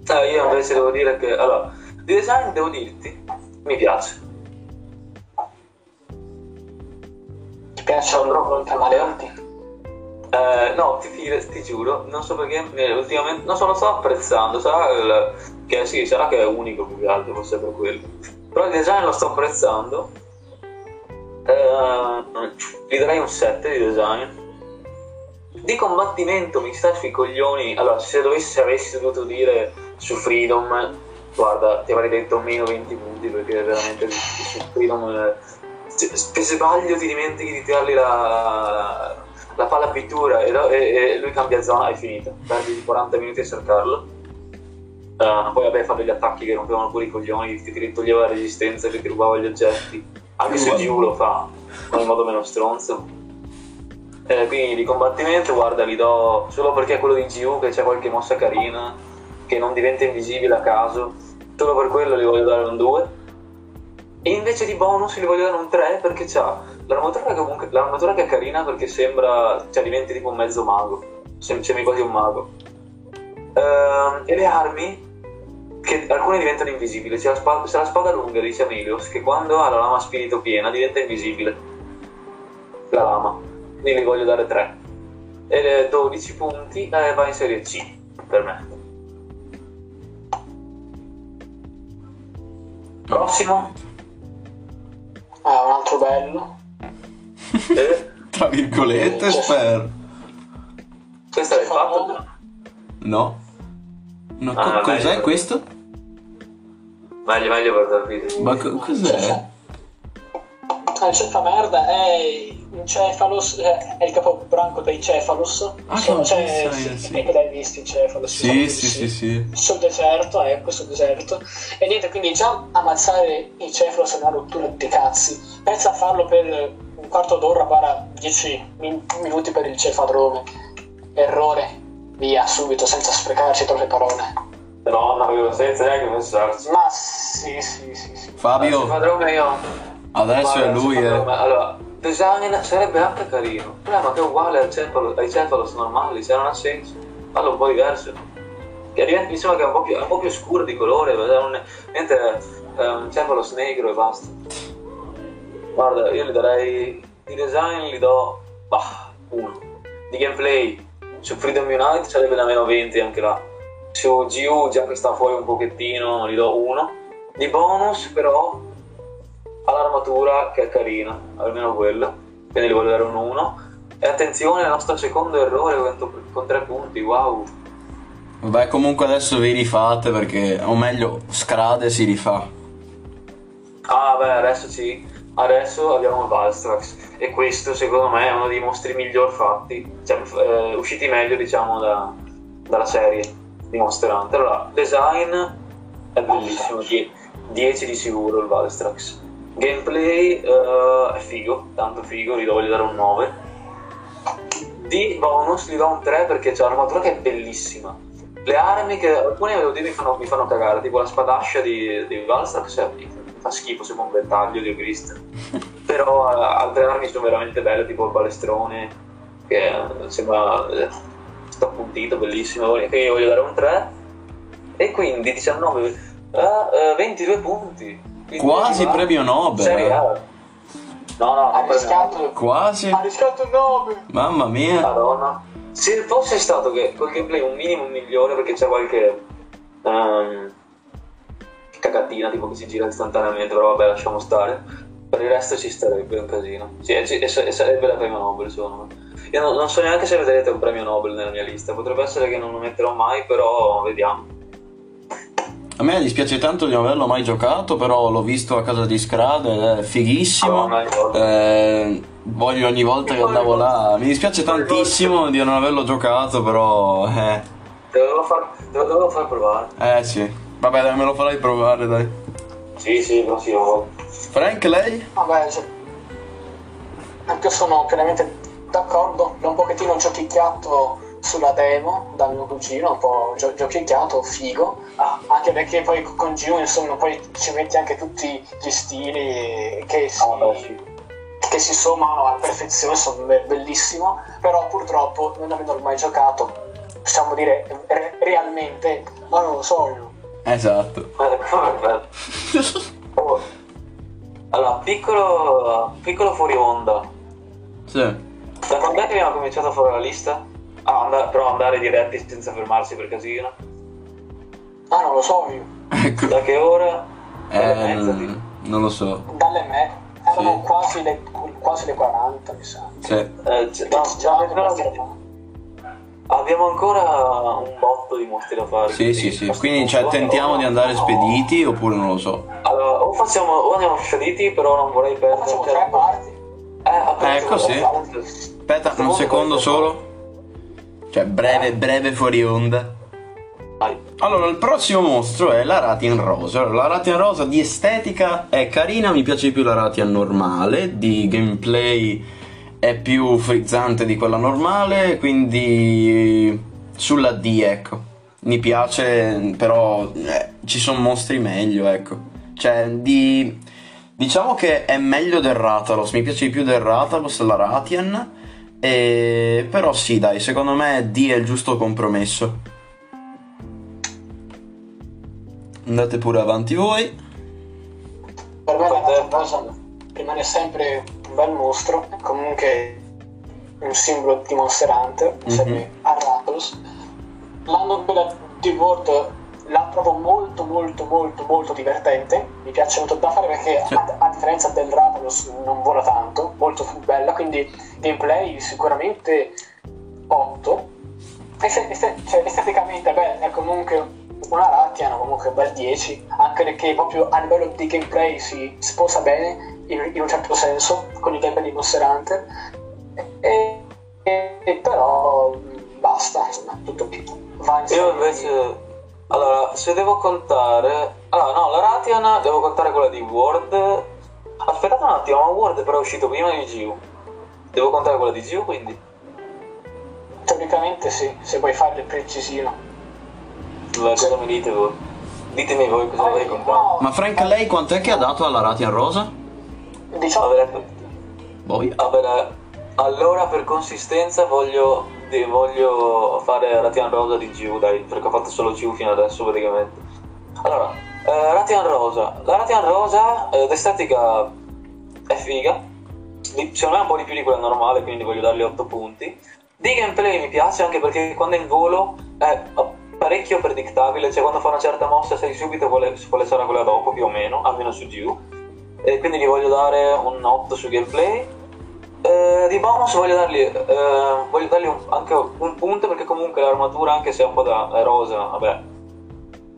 Speaker 2: Eh, io invece devo dire che. Allora, di design devo dirti, mi piace.
Speaker 3: ti piacciono i camaleonti?
Speaker 2: Eh, no, ti, fide- ti giuro, non so perché eh, ultimamente. Non so, lo sto apprezzando. Sarà il- che sì, sarà che è unico più che altro, forse per quello. Però il design lo sto apprezzando. Eh, gli darei un 7 di design. Di combattimento mi sta sui coglioni. Allora, se dovessi, avessi dovuto dire su Freedom, guarda, ti avrei detto meno 20 punti perché veramente su Freedom. eh, se, sbaglio ti dimentichi di tirargli la, la, la palla pittura e, e- e lui cambia zona, hai finito. Perdi 40 minuti a cercarlo. Eh, poi vabbè fa degli attacchi che rompevano pure i coglioni, che ti toglieva la resistenza, che ti rubava gli oggetti. Anche se Giu lo fa, ma in modo meno stronzo. Eh, quindi di combattimento, guarda, li do solo perché è quello di GU che c'è qualche mossa carina, che non diventa invisibile a caso. Solo per quello gli voglio dare un 2. E invece di bonus gli voglio dare un 3 perché c'ha l'armatura che, comunque, l'armatura che è carina perché sembra, cioè diventi tipo un mezzo mago. Sem- sembri quasi un mago. Ehm, e le armi, che alcune diventano invisibili. C'è la, spada, c'è la spada lunga, dice Amelios, che quando ha la lama spirito piena diventa invisibile. La lama. Quindi gli voglio dare 3. E le 12 punti eh, va in serie C per me. Prossimo.
Speaker 3: ah un altro bello
Speaker 2: Eh, [LAUGHS]
Speaker 1: Tra virgolette, spero.
Speaker 2: questo l'hai fatto?
Speaker 1: No. No, co-
Speaker 2: Ah,
Speaker 1: cos'è
Speaker 2: meglio.
Speaker 1: questo?
Speaker 2: Meglio, meglio guardare il video.
Speaker 1: Ma co- cos'è?
Speaker 3: Ah, il ceppa merda è un cefalos, è il capobranco dei cefalos.
Speaker 1: Ah,
Speaker 3: Sono-
Speaker 1: che
Speaker 3: cioè,
Speaker 1: sì, sì.
Speaker 3: che l'hai visto i cefalos?
Speaker 1: Sì, sì, sì, sì.
Speaker 3: Sul deserto, ecco, sul deserto. E niente, quindi già ammazzare i cefalos è una rottura di cazzi. Pensa a farlo per un quarto d'ora para 10 min- minuti per il cefadrome. Errore, via, subito, senza sprecarci troppe parole.
Speaker 2: No, no, senza neanche pensarci.
Speaker 3: Ma sì, sì, sì, sì.
Speaker 1: Fabio,
Speaker 2: Padrone io.
Speaker 1: adesso è
Speaker 2: Guarda,
Speaker 1: lui, eh.
Speaker 2: Allora, design sarebbe anche carino. Il problema è che è uguale al cefalo, ai cefalos normali, se non ha senso. Fallo un po' diverso. Che diventa- mi sembra che è un po' più, è un po' più scuro di colore, non è- niente, è un cefalos negro e basta. Guarda, io gli darei. Di design gli do. Bah, uno. Di gameplay. Su Freedom Unite sarebbe da meno 20 anche là. Su GU, già che sta fuori un pochettino, gli do uno. Di bonus, però, all'armatura che è carina, almeno quello. Quindi gli voglio dare un 1. E attenzione al nostro secondo errore con, con tre punti, wow.
Speaker 1: Vabbè, comunque adesso vi rifate perché, o meglio, Scrade si rifà.
Speaker 2: Ah, beh, adesso sì. Adesso abbiamo Valstrax. E questo, secondo me, è uno dei mostri miglior fatti. Cioè, eh, usciti meglio, diciamo, da- dalla serie di Monster Hunter. Allora, design è bellissimo. die- 10 di sicuro il Valstrax. Gameplay eh, è figo, tanto figo, gli voglio dare un 9. Di bonus gli do un 3 perché c'è un'armatura che è bellissima. Le armi che alcune devo dire mi fanno, mi fanno cagare, tipo la spadascia di, di Valstrax è- fa schifo, sembra un ventaglio di Cristo. [LAUGHS] Però eh, altre armi sono veramente belle, tipo il balestrone, che eh, sembra sto appuntito, bellissimo, che io voglio dare un 3. E quindi 19, eh, eh, 22 punti. Quindi
Speaker 1: Quasi
Speaker 2: va-
Speaker 1: premio Nobel.
Speaker 2: Serie. A. No, no,
Speaker 3: Ha
Speaker 2: no,
Speaker 3: rischiato,
Speaker 1: Quasi.
Speaker 3: ha rischiato il nome.
Speaker 1: Mamma mia.
Speaker 2: Madonna. Se fosse stato che col gameplay un minimo migliore perché c'è qualche ehm, cagatina tipo che si gira istantaneamente, però vabbè lasciamo stare. Per il resto ci starebbe un casino. Sì, e, sarebbe la premio Nobel secondo me. Io non, non so neanche se vedrete un premio Nobel nella mia lista, potrebbe essere che non lo metterò mai, però vediamo.
Speaker 1: A me dispiace tanto di non averlo mai giocato, però l'ho visto a casa di Scrade ed è fighissimo.
Speaker 2: Ricordo.
Speaker 1: Eh, voglio ogni volta che andavo là. Mi dispiace tantissimo di non averlo giocato, però. Eh,
Speaker 2: Te lo far, te lo devo far provare.
Speaker 1: eh sì. Vabbè, dai, me lo farai provare, dai.
Speaker 2: Sì, sì, prossima volta.
Speaker 1: Frank, lei?
Speaker 3: Vabbè, cioè, anche io sono pienamente d'accordo. L'ho un pochettino giochicchiato sulla demo dal mio cugino, un po' gio- giochicchiato, figo. Ah, anche perché poi con Gio, insomma, poi ci metti anche tutti gli stili che si,
Speaker 2: Ah, beh, sì.
Speaker 3: che si sommano a perfezione, sono be- bellissimo. Però purtroppo, non avendo mai giocato, possiamo dire re- realmente, ma non lo so.
Speaker 1: Esatto. [LAUGHS]
Speaker 2: Oh. Allora, piccolo, piccolo fuori onda.
Speaker 1: Sì.
Speaker 2: Da quando è che abbiamo cominciato a fare la lista? Ah, and- però andare diretti senza fermarsi per casino.
Speaker 3: Ah, non lo so io.
Speaker 1: Ecco.
Speaker 2: Da che ora?
Speaker 1: Eh, non, non lo so.
Speaker 3: Dalle me erano
Speaker 1: Sì.
Speaker 3: quasi, le, quasi le 40, mi sa.
Speaker 1: Sì.
Speaker 2: Eh, c-
Speaker 3: Già,
Speaker 2: no,
Speaker 3: già
Speaker 2: no, no, abbiamo ancora un botto di mostri da fare.
Speaker 1: Sì, sì, sì. Quindi cioè, tentiamo di andare spediti oppure non lo so.
Speaker 2: Allora, o facciamo, o andiamo spediti, però non vorrei
Speaker 3: Ma facciamo
Speaker 2: perdere.
Speaker 3: tre parti.
Speaker 2: Eh,
Speaker 1: Ecco, sì. Aspetta, un secondo solo. Cioè, breve, breve fuori onda. Allora, il prossimo mostro è la Ratian Rosa. Allora, la Ratian Rosa di estetica è carina, mi piace più la Ratian normale, di gameplay è più frizzante di quella normale, quindi sulla D, ecco. Mi piace, però eh, ci sono mostri meglio, ecco. Cioè, di... diciamo che è meglio del Ratalos, mi piace di più del Ratalos, la Ratian. E... Però sì, dai, secondo me D è il giusto compromesso. Andate pure avanti voi.
Speaker 3: Per me la cosa rimane sempre un bel mostro, comunque un simbolo di Monster Hunter, insieme a Rathalos. L'hanno quella di World la trovo molto molto molto molto divertente, mi piace molto da fare perché a, a differenza del Rathalos non vola tanto, molto bella, quindi gameplay sicuramente 8. Este- este- cioè, esteticamente beh, è comunque una Ratian, comunque un bel 10, anche perché proprio a livello di gameplay si sposa bene in, in un certo senso con il gameplay di Monster Hunter. E, e- e però mh, basta, insomma, tutto qui. Va in
Speaker 2: Io invece, allora, se devo contare, allora no, la Ratian devo contare quella di Word Aspettate un attimo, ma Word però è uscito prima di GU. Devo contare quella di GU quindi.
Speaker 3: Teoricamente sì, se vuoi fare il precisino.
Speaker 2: Beh, cosa mi dite voi? Ditemi voi cosa volete contare.
Speaker 3: no,
Speaker 1: Ma Frank, lei quant'è che ha dato alla Ratian Rosa?
Speaker 3: diciamo
Speaker 2: Vabbè,
Speaker 1: Boia.
Speaker 2: vabbè, allora per consistenza voglio, voglio fare Ratian Rosa di GU, dai, perché ho fatto solo GU fino adesso praticamente. Allora, eh, Ratian Rosa. La Ratian Rosa eh, d'estetica è figa, secondo me un po' di più di quella normale, quindi voglio dargli 8 punti. Di gameplay mi piace anche perché quando è in volo è parecchio predictabile, cioè quando fa una certa mossa sai subito quale, quale sarà quella dopo più o meno, almeno su GU. E quindi gli voglio dare un 8 su gameplay. Eh, di bonus voglio dargli, eh, voglio dargli un- anche un punto perché comunque l'armatura, anche se è un po' da è rosa, vabbè,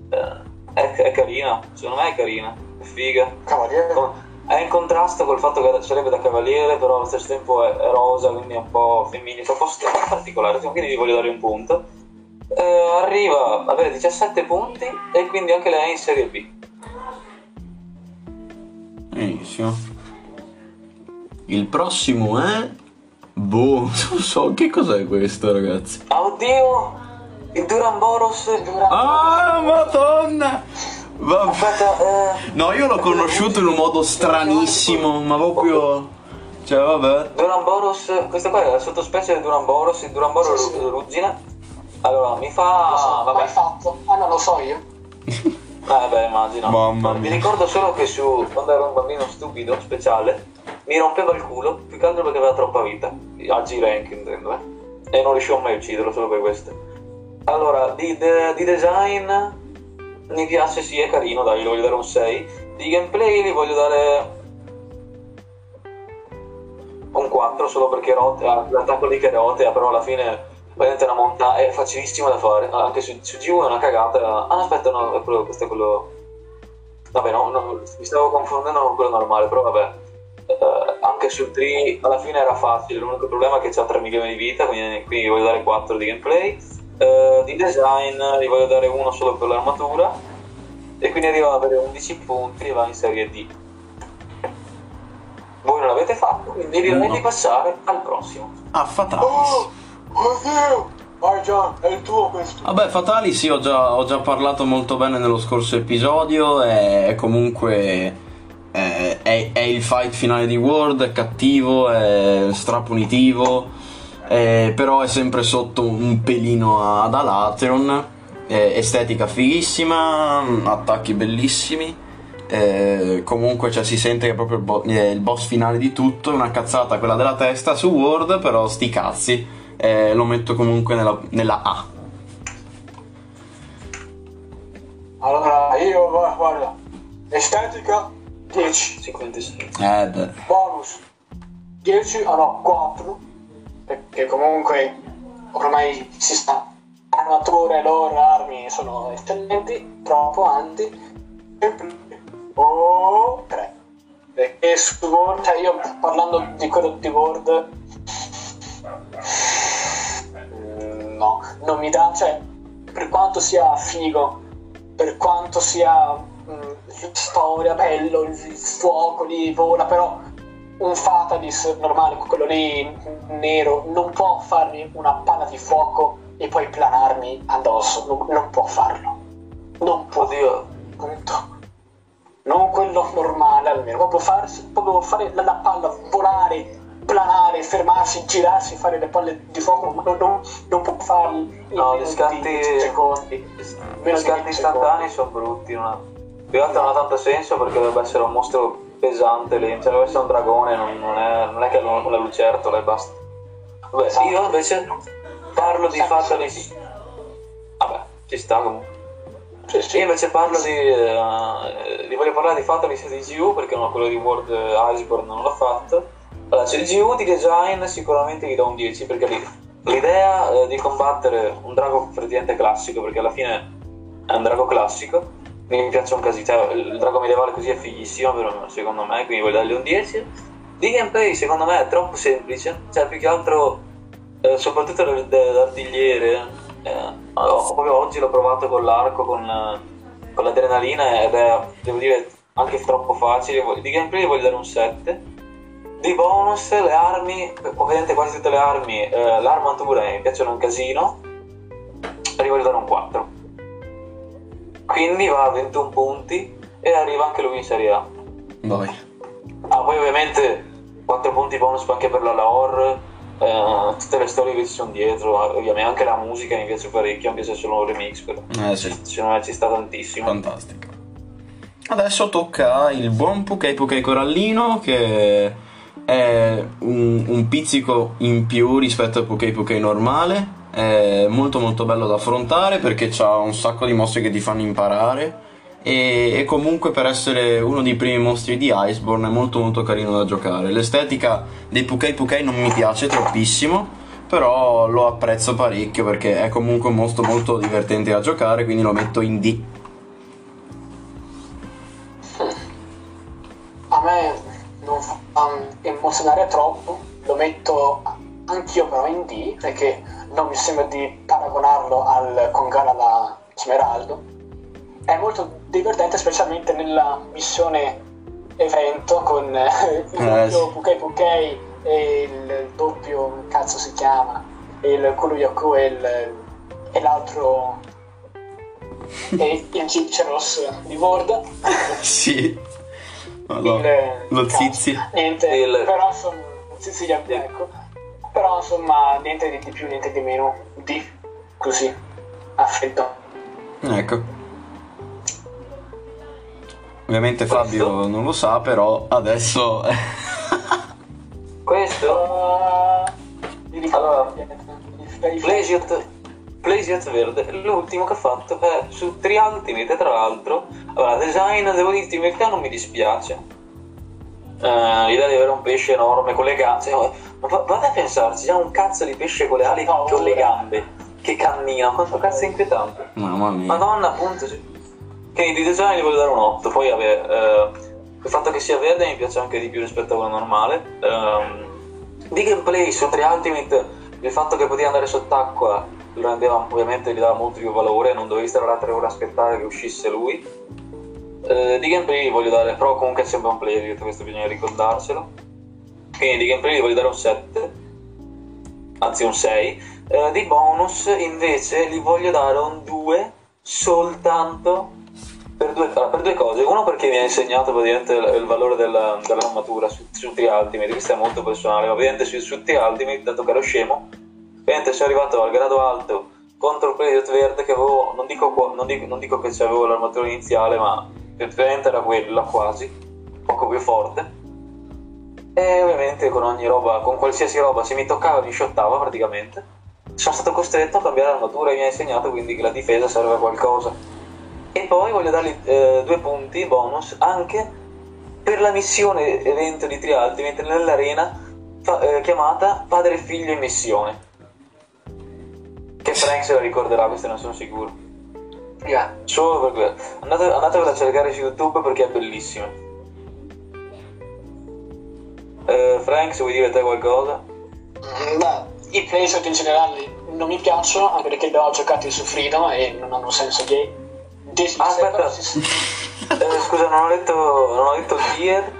Speaker 2: eh, è, è carina, secondo me è carina, è figa.
Speaker 3: Cavaliere.
Speaker 2: È in contrasto col fatto che sarebbe da cavaliere, però allo stesso tempo è, è rosa, quindi è un po' femminile, un po' [LAUGHS] particolare, quindi gli voglio dare un punto. Eh, arriva a avere 17 punti e quindi anche lei è in Serie B.
Speaker 1: Benissimo. Il prossimo è... Boh, [LAUGHS] non so, che cos'è questo, ragazzi?
Speaker 2: Oddio! Il Duran Boros.
Speaker 1: Ah, madonna! Vabbè.
Speaker 2: Aspetta, eh,
Speaker 1: No, io l'ho conosciuto in un modo stranissimo, ma proprio... Cioè, vabbè.
Speaker 2: Duran Boros, questa qua è la sottospecie del Duran Boros, il Duran Boros
Speaker 3: Sì, sì.
Speaker 2: ruggine. Allora, mi
Speaker 3: Lo so,
Speaker 2: fa...
Speaker 3: mai
Speaker 2: vabbè,
Speaker 3: fatto. Ah no, lo so io.
Speaker 2: Eh beh, immagino.
Speaker 1: Mamma
Speaker 2: Mi
Speaker 1: mia.
Speaker 2: ricordo solo che su quando ero un bambino stupido, speciale, mi rompeva il culo, più che altro perché aveva troppa vita. A G-Rank intendo, eh. E non riuscivo mai a ucciderlo solo per questo. Allora, di, de- di design mi piace, sì, è carino, dai, gli voglio dare un 6. Di gameplay gli voglio dare un 4 solo perché rotea, l'attacco lì che rotea, però alla fine veramente una monta è facilissima da fare. Anche su, su G1 è una cagata. Ah, aspetta, no, è quello, questo è quello. Vabbè, no, no, mi stavo confondendo con quello normale, però vabbè. Eh, anche sul 3 alla fine era facile, l'unico problema è che c'ha 3 milioni di vita, quindi, gli voglio dare 4 di gameplay. Eh, di design gli voglio dare uno solo per l'armatura e quindi arriva ad avere 11 punti e va in serie D. Voi non l'avete fatto, quindi direi
Speaker 1: No.
Speaker 2: di passare al prossimo.
Speaker 1: Ah, Fatalis.
Speaker 3: Oh, oddio! Vai Gian, è il tuo questo.
Speaker 1: Vabbè, Fatali sì, ho già, ho già parlato molto bene nello scorso episodio, è comunque è, è- è il fight finale di World, è cattivo, è strapunitivo, è- però è sempre sotto un pelino ad Alateron, estetica fighissima, attacchi bellissimi. eh, comunque cioè, si sente che è proprio il, bo- è il boss finale di tutto, è una cazzata quella della testa su World, però sti cazzi, eh, lo metto comunque nella, nella A.
Speaker 3: Allora, io, gua- guarda, estetica 10,
Speaker 2: 56.
Speaker 1: Eh beh.
Speaker 3: bonus 10, ah no, 4, perché comunque ormai si sta, armature, lore, armi sono eccellenti, troppo avanti, o 3. Perché su Word, cioè io parlando di quello di Word, mm, no, non mi dà, cioè, per quanto sia figo, per quanto sia storia, bello, il, il fuoco lì vola, però un Fatalis normale, quello lì nero, non può farmi una palla di fuoco e poi planarmi addosso, non, non può farlo. Non può,
Speaker 2: Oddio,
Speaker 3: punto. Non quello normale almeno, proprio, farsi, proprio fare la, la palla, volare, planare, fermarsi, girarsi, fare le palle di fuoco, non, non, non può farlo in
Speaker 2: No, gli scatti-
Speaker 3: di 10 secondi.
Speaker 2: gli
Speaker 3: 10
Speaker 2: istantanei sono brutti. Non ha... Più che non ha tanto senso perché dovrebbe essere un mostro pesante lì. Cioè, deve essere un dragone, non, non è, non è che è una lucertola e basta. Vabbè,
Speaker 3: Esatto.
Speaker 2: io invece parlo di
Speaker 3: Esatto.
Speaker 2: Fatalis. Vabbè, ci sta comunque.
Speaker 3: Sì, sì.
Speaker 2: Io invece parlo di. vi voglio parlare di Fatalis e di GU perché no, quello di World Iceborne non l'ho fatto. Allora, c'è il GU di design, sicuramente gli do un 10 perché l'idea eh, di combattere un drago praticamente classico, perché alla fine è un drago classico, mi piace un casino. Cioè, il drago medievale così è fighissimo, però, secondo me, quindi voglio dargli un 10. Di gameplay, secondo me, è troppo semplice, cioè più che altro, eh, soprattutto l'artigliere. eh, ho- proprio oggi l'ho provato con l'arco, con, eh, con l'adrenalina ed è, devo dire, anche troppo facili. Di gameplay voglio dare un 7. Di bonus, le armi, ovviamente quasi tutte le armi, eh, l'armatura mi piacciono un casino, e gli voglio dare un 4. Quindi va a 21 punti e arriva anche lui in Serie A.
Speaker 1: Vai.
Speaker 2: Ah, poi ovviamente 4 punti bonus anche per la lore, eh, tutte le storie che ci sono dietro, ovviamente anche la musica mi piace parecchio, anche se sono un remix, però
Speaker 1: Eh sì,
Speaker 2: secondo me ci sta tantissimo.
Speaker 1: fantastico. Adesso tocca il buon Pukei Pukei Corallino che è un, un pizzico in più rispetto al Pukei Pukei normale. È molto molto bello da affrontare perché ha un sacco di mosse che ti fanno imparare. E, e comunque per essere uno dei primi mostri di Iceborne è molto molto carino da giocare. L'estetica dei Pukei Pukei non mi piace troppissimo, però lo apprezzo parecchio perché è comunque un mostro molto divertente da giocare, quindi lo metto in D.
Speaker 3: A me non fa um, emozionare troppo, lo metto anch'io però in D, perché non mi sembra di paragonarlo al Kongala la Smeraldo. È molto divertente, specialmente nella missione evento con eh, il
Speaker 1: Eh,
Speaker 3: doppio
Speaker 1: sì.
Speaker 3: Pukei Pukei e il doppio, cazzo si chiama, il Kuruyoku e, il- e l'altro e il Gypceros di Ward. [LAUGHS]
Speaker 1: Sì. Allora,
Speaker 3: il-
Speaker 1: lo
Speaker 3: cazzo,
Speaker 1: zizi.
Speaker 3: Niente,
Speaker 2: Il-
Speaker 3: però insomma, Sicilia, ecco. Insomma, niente di, di più, niente di meno. Di così, affetto.
Speaker 1: Ecco. Ovviamente Fabio non lo sa, però adesso... [LAUGHS]
Speaker 2: Questo
Speaker 3: ricordo
Speaker 2: Allora,
Speaker 3: i-
Speaker 2: Plesiot, Plesiot Verde, l'ultimo che ha fatto è su Triultimate, tra l'altro. Allora, design, devo dirti, in verità non mi dispiace. Eh, l'idea di avere un pesce enorme con le gambe. cioè, ma va- vate a pensarci, c'è un cazzo di pesce con le ali
Speaker 3: No,
Speaker 2: con le gambe che cammina. Quanto cazzo è inquietante.
Speaker 1: Mamma mia.
Speaker 2: Madonna, appunto. Quindi di design gli voglio dare un 8. Poi, vabbè, eh, il fatto che sia verde mi piace anche di più rispetto a quello normale. Ehm, di gameplay su 3 Ultimate, il fatto che potevi andare sott'acqua lo rendeva, ovviamente gli dava molto più valore, non dovevi stare là 3 ore a aspettare che uscisse lui. Eh, di gameplay gli voglio dare, però comunque è sempre un player, questo bisogna ricordarselo. Quindi di gameplay gli voglio dare un 7, anzi un 6. Eh, di bonus invece gli voglio dare un 2 soltanto per due, per due cose. Uno perché mi ha insegnato praticamente il, valore della- dell'armatura su, su Tri Ultimate, questo è molto personale, ovviamente su, su Tri Ultimate, dato che ero scemo, ovviamente sono arrivato al grado alto contro il Predator verde che avevo, non dico, non dico, non dico che avevo l'armatura iniziale, ma praticamente era quella quasi, poco più forte. E ovviamente con ogni roba, con qualsiasi roba, se mi toccava mi shottava praticamente. Sono stato costretto a cambiare l'armatura e mi ha insegnato quindi che la difesa serve a qualcosa. E poi voglio dargli eh, due punti bonus anche per la missione evento di Trialti, mentre nell'arena fa- eh, chiamata Padre Figlio in missione. Che Frank se la ricorderà, questa ne sono sicuro.
Speaker 3: Yeah.
Speaker 2: Solo per. Andate, andatevela a cercare su YouTube perché è bellissima. Eh, Frank, se vuoi dire te qualcosa?
Speaker 3: Mm, Beh, i playset in generale non mi piacciono, anche perché li ho giocati su Freedom e non hanno senso di... di
Speaker 2: Ah, aspetta. [LAUGHS] Eh, scusa, non ho detto, non ho detto tier.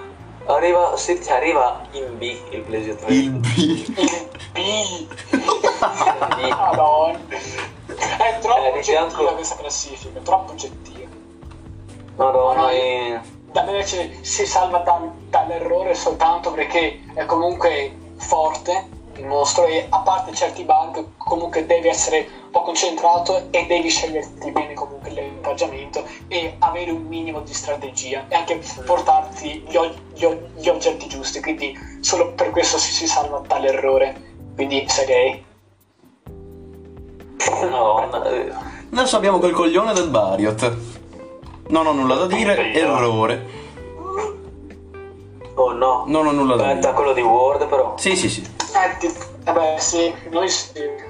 Speaker 2: Arriva, se, arriva in B il Pleasure 3.
Speaker 1: Il B.
Speaker 3: Il B. Troppo
Speaker 2: Eh, di
Speaker 3: oggettiva
Speaker 2: fianco-
Speaker 3: questa classifica, troppo oggettiva.
Speaker 2: Madonna, e...
Speaker 3: Da me invece si salva dal- dall'errore soltanto perché è comunque forte il mostro e a parte certi bug comunque devi essere un po' concentrato e devi sceglierti bene comunque l'equipaggiamento e avere un minimo di strategia e anche portarti gli, o- gli o- gli oggetti giusti quindi solo per questo si, si salva dall'errore quindi sei
Speaker 2: Madonna.
Speaker 1: Adesso abbiamo quel coglione del Bariot. Non ho nulla da dire, errore.
Speaker 2: Oh no.
Speaker 1: Non ho nulla da
Speaker 2: Aspetta,
Speaker 1: dire.
Speaker 2: quello di Word però.
Speaker 1: Sì, sì, sì.
Speaker 3: eh, ti- vabbè sì noi sì.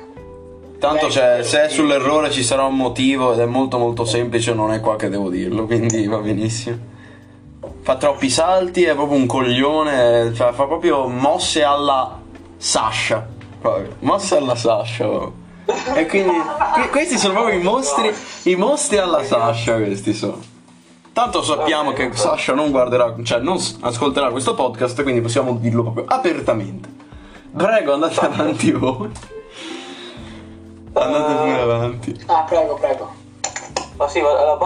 Speaker 1: Tanto c'è, se è sull'errore ci sarà un motivo ed è molto molto semplice, non è qua che devo dirlo, quindi va benissimo. Fa troppi salti, è proprio un coglione, cioè fa proprio mosse alla Sasha. Proprio, mosse alla Sasha. proprio. E quindi que- questi sono proprio i mostri, i mostri alla Sasha questi sono. Tanto sappiamo che Sasha non guarderà, cioè non s- ascolterà questo podcast, quindi possiamo dirlo proprio apertamente. Prego, andate avanti voi. Andate pure avanti.
Speaker 3: Ah, prego, prego.
Speaker 2: Ma sì, ma la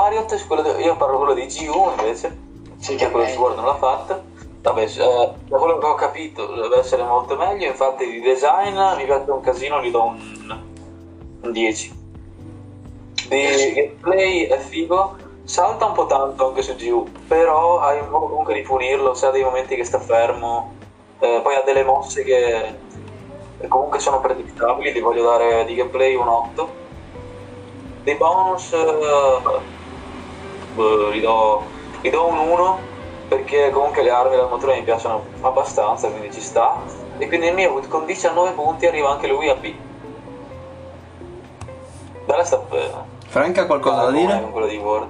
Speaker 2: quello di- io parlo quello di GU invece,
Speaker 3: Sì,
Speaker 2: che quello di Sword non l'ha fatta. Vabbè, eh, da quello che ho capito deve essere molto meglio, infatti di design mi piace un casino, gli do un 10. Di gameplay è figo, salta un po' tanto anche su GU, però hai un modo comunque di punirlo, se ha dei momenti che sta fermo, eh, poi ha delle mosse che comunque sono predictabili, gli voglio dare di gameplay un 8. Dei bonus eh, boh, gli, do, gli do un 1 perché comunque le armi del motore mi piacciono abbastanza, quindi ci sta. E quindi il mio con 19 punti arriva anche lui a B. Bella sta bene.
Speaker 1: Franca, qualcosa da dire?
Speaker 2: Con quello di Word.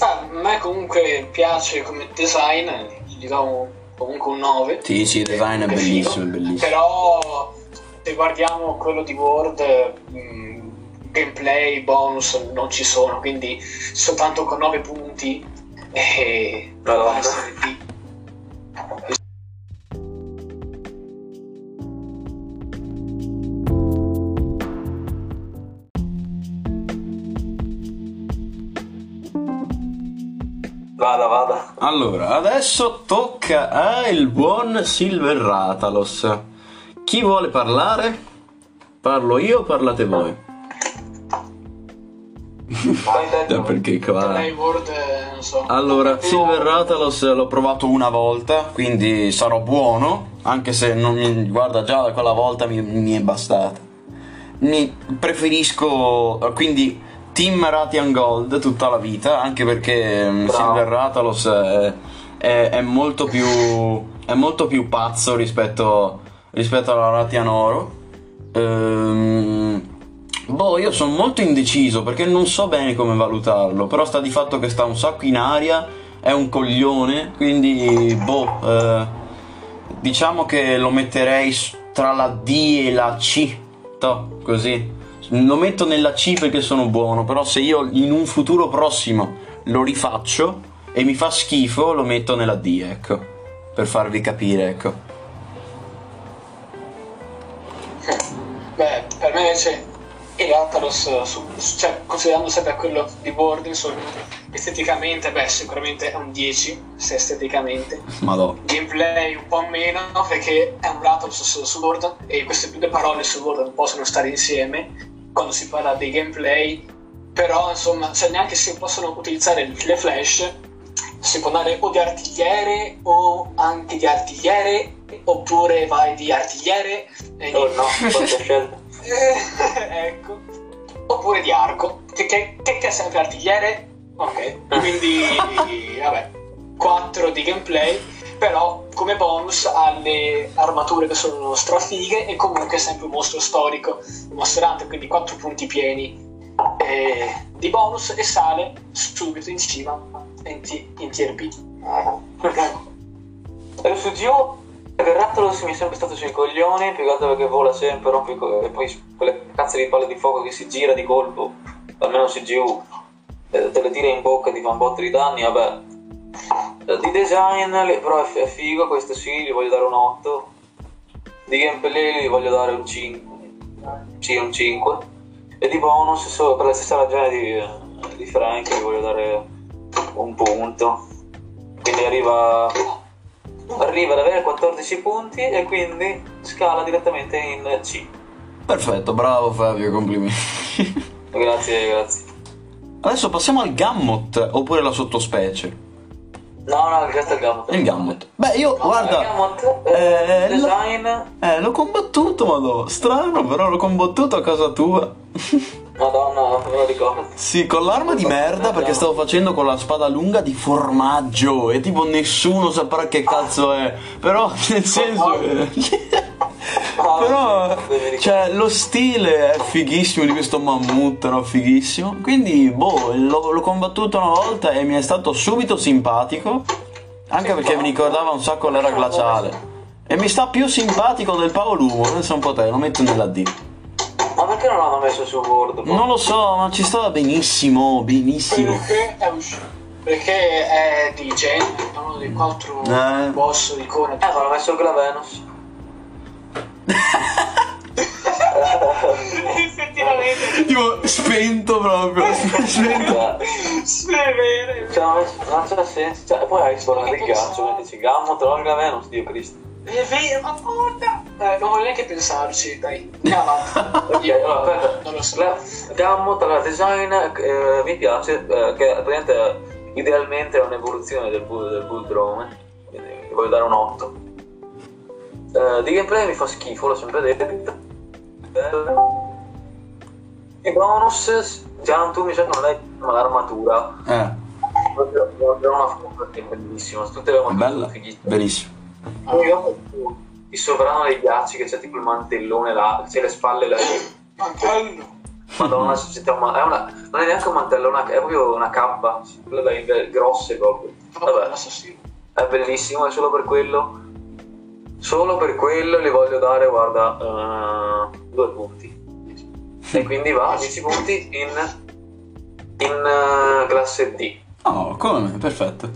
Speaker 3: Ah, a me comunque piace come design, gli do un- comunque un 9.
Speaker 1: Sì, sì, il design è bellissimo, è bellissimo.
Speaker 3: Però se guardiamo quello di Word, mh, gameplay, bonus non ci sono, quindi soltanto con 9 punti e
Speaker 2: Madonna.
Speaker 3: va [LAUGHS]
Speaker 2: Vada, vada.
Speaker 1: Allora, adesso tocca al buon Silver Ratalos. Chi vuole parlare? Parlo io o parlate voi? Già [LAUGHS] perché qua...
Speaker 3: Eh, non so.
Speaker 1: Allora, Silver Ratalos l'ho provato una volta, quindi sarò buono, anche se non mi guarda già quella volta mi, mi è bastata. Mi preferisco quindi Team Ratian Gold tutta la vita, anche perché mm,
Speaker 2: Bravo.
Speaker 1: Silver Ratalos è, è- è molto più è molto più pazzo rispetto, rispetto alla Ratian Oro. Ehm, Boh, io sono molto indeciso perché non so bene come valutarlo, però sta di fatto che sta un sacco in aria, è un coglione, quindi boh, eh, diciamo che lo metterei tra la D e la C, to, così. Lo metto nella C perché sono buono, però se io in un futuro prossimo lo rifaccio e mi fa schifo, lo metto nella D, ecco, per farvi capire, ecco.
Speaker 3: Beh, per me invece il su- cioè, considerando sempre quello di insomma, esteticamente, beh, sicuramente è un 10, se esteticamente.
Speaker 1: Madò.
Speaker 3: Gameplay un po' meno, perché è un Attalos su, su e queste due parole su non possono stare insieme quando si parla dei gameplay, però insomma, cioè, neanche si possono utilizzare le flash, si può andare o di artigliere o anche di artigliere, oppure vai di artigliere e
Speaker 2: Oh no, [LAUGHS]
Speaker 3: eh, ecco. Oppure di arco, che, che, che è sempre artigliere. Ok, quindi vabbè, 4 di gameplay, però come bonus alle armature che sono strafighe e comunque è sempre un mostro storico, un mostrante, quindi 4 punti pieni eh, di bonus e sale subito in cima in, T- in tier B.
Speaker 2: E su Gio, il Rattlers mi è sempre stato sui coglioni, più che altro perché vola sempre, rompe co- e poi quelle cazzo di palle di fuoco che si gira di colpo, almeno su GU, eh, te le tira in bocca e ti fa un botto di danni, vabbè. Eh, Di design, però è, figo, questo sì, gli voglio dare un 8. Di gameplay gli voglio dare un 5. Sì, un 5. E di bonus, solo per la stessa ragione di, di Frank, gli voglio dare un punto. Quindi arriva arriva ad avere 14 punti e quindi scala direttamente in C.
Speaker 1: Perfetto, bravo Fabio, complimenti.
Speaker 2: Grazie, grazie.
Speaker 1: Adesso passiamo al Gammot, oppure la sottospecie.
Speaker 2: No, no, questo è il Gamut.
Speaker 1: Il Gammot. Beh, io,
Speaker 2: Il
Speaker 1: guarda,
Speaker 2: Gamut,
Speaker 1: eh,
Speaker 2: eh, design...
Speaker 1: eh, l'ho combattuto, madò. Strano, però l'ho combattuto a casa tua.
Speaker 2: Madonna, me lo ricordo.
Speaker 1: Sì, con l'arma di merda perché stavo facendo con la spada lunga di formaggio e tipo nessuno saprà che cazzo è. Però nel senso [LAUGHS] che- Però cioè lo stile è fighissimo di questo mammut, no? Fighissimo. Quindi boh, l'ho, l'ho combattuto una volta e mi è stato subito simpatico. Anche perché mi ricordava un sacco l'era glaciale. E mi sta più simpatico del Paolumo, pensa un po' te, lo metto nella D.
Speaker 2: Ma Perché non l'hanno messo su Word?
Speaker 1: Non lo so, ma ci stava benissimo, benissimo.
Speaker 3: Perché è uscito. Perché è di Gen, uno dei quattro
Speaker 1: Eh.
Speaker 3: boss di Conan.
Speaker 2: Eh, ma l'ho messo Glavenus.
Speaker 3: Effettivamente.
Speaker 1: Tipo, spento proprio. spento.
Speaker 3: Vero.
Speaker 2: Cioè, non c'è- senso. Cioè, poi hai suonato il ghiaccio, mettici Gammo, trovo Glavenus, Dio Cristo.
Speaker 3: È vero, ma porca! Eh, non voglio neanche pensarci, dai. Andiamo. [LAUGHS]
Speaker 2: Ok, allora, aspetta.
Speaker 3: Non lo so.
Speaker 2: La Gammo, tra design, eh, mi piace, eh, che praticamente idealmente è un'evoluzione del, bull, del Bull Drone, quindi gli voglio dare un 8. Eh, di gameplay mi fa schifo, l'ho sempre detto. I bonus, già tu mi sa che non è ma l'armatura,
Speaker 1: Eh,
Speaker 2: proprio una è bellissima, tutte le armature fighissime.
Speaker 1: Bellissimo.
Speaker 2: Poi dopo il sovrano dei ghiacci che c'è tipo il mantellone là, c'è le spalle là.
Speaker 3: Mantello.
Speaker 2: Madonna, un ma- è una, non è neanche un mantello, è, una- è proprio una cappa, quelle da grosse proprio. Vabbè, è bellissimo, è solo per quello. Solo per quello gli voglio dare, guarda, eh, due punti. E quindi va, 10 punti in, in eh, classe D.
Speaker 1: Oh, come? Perfetto.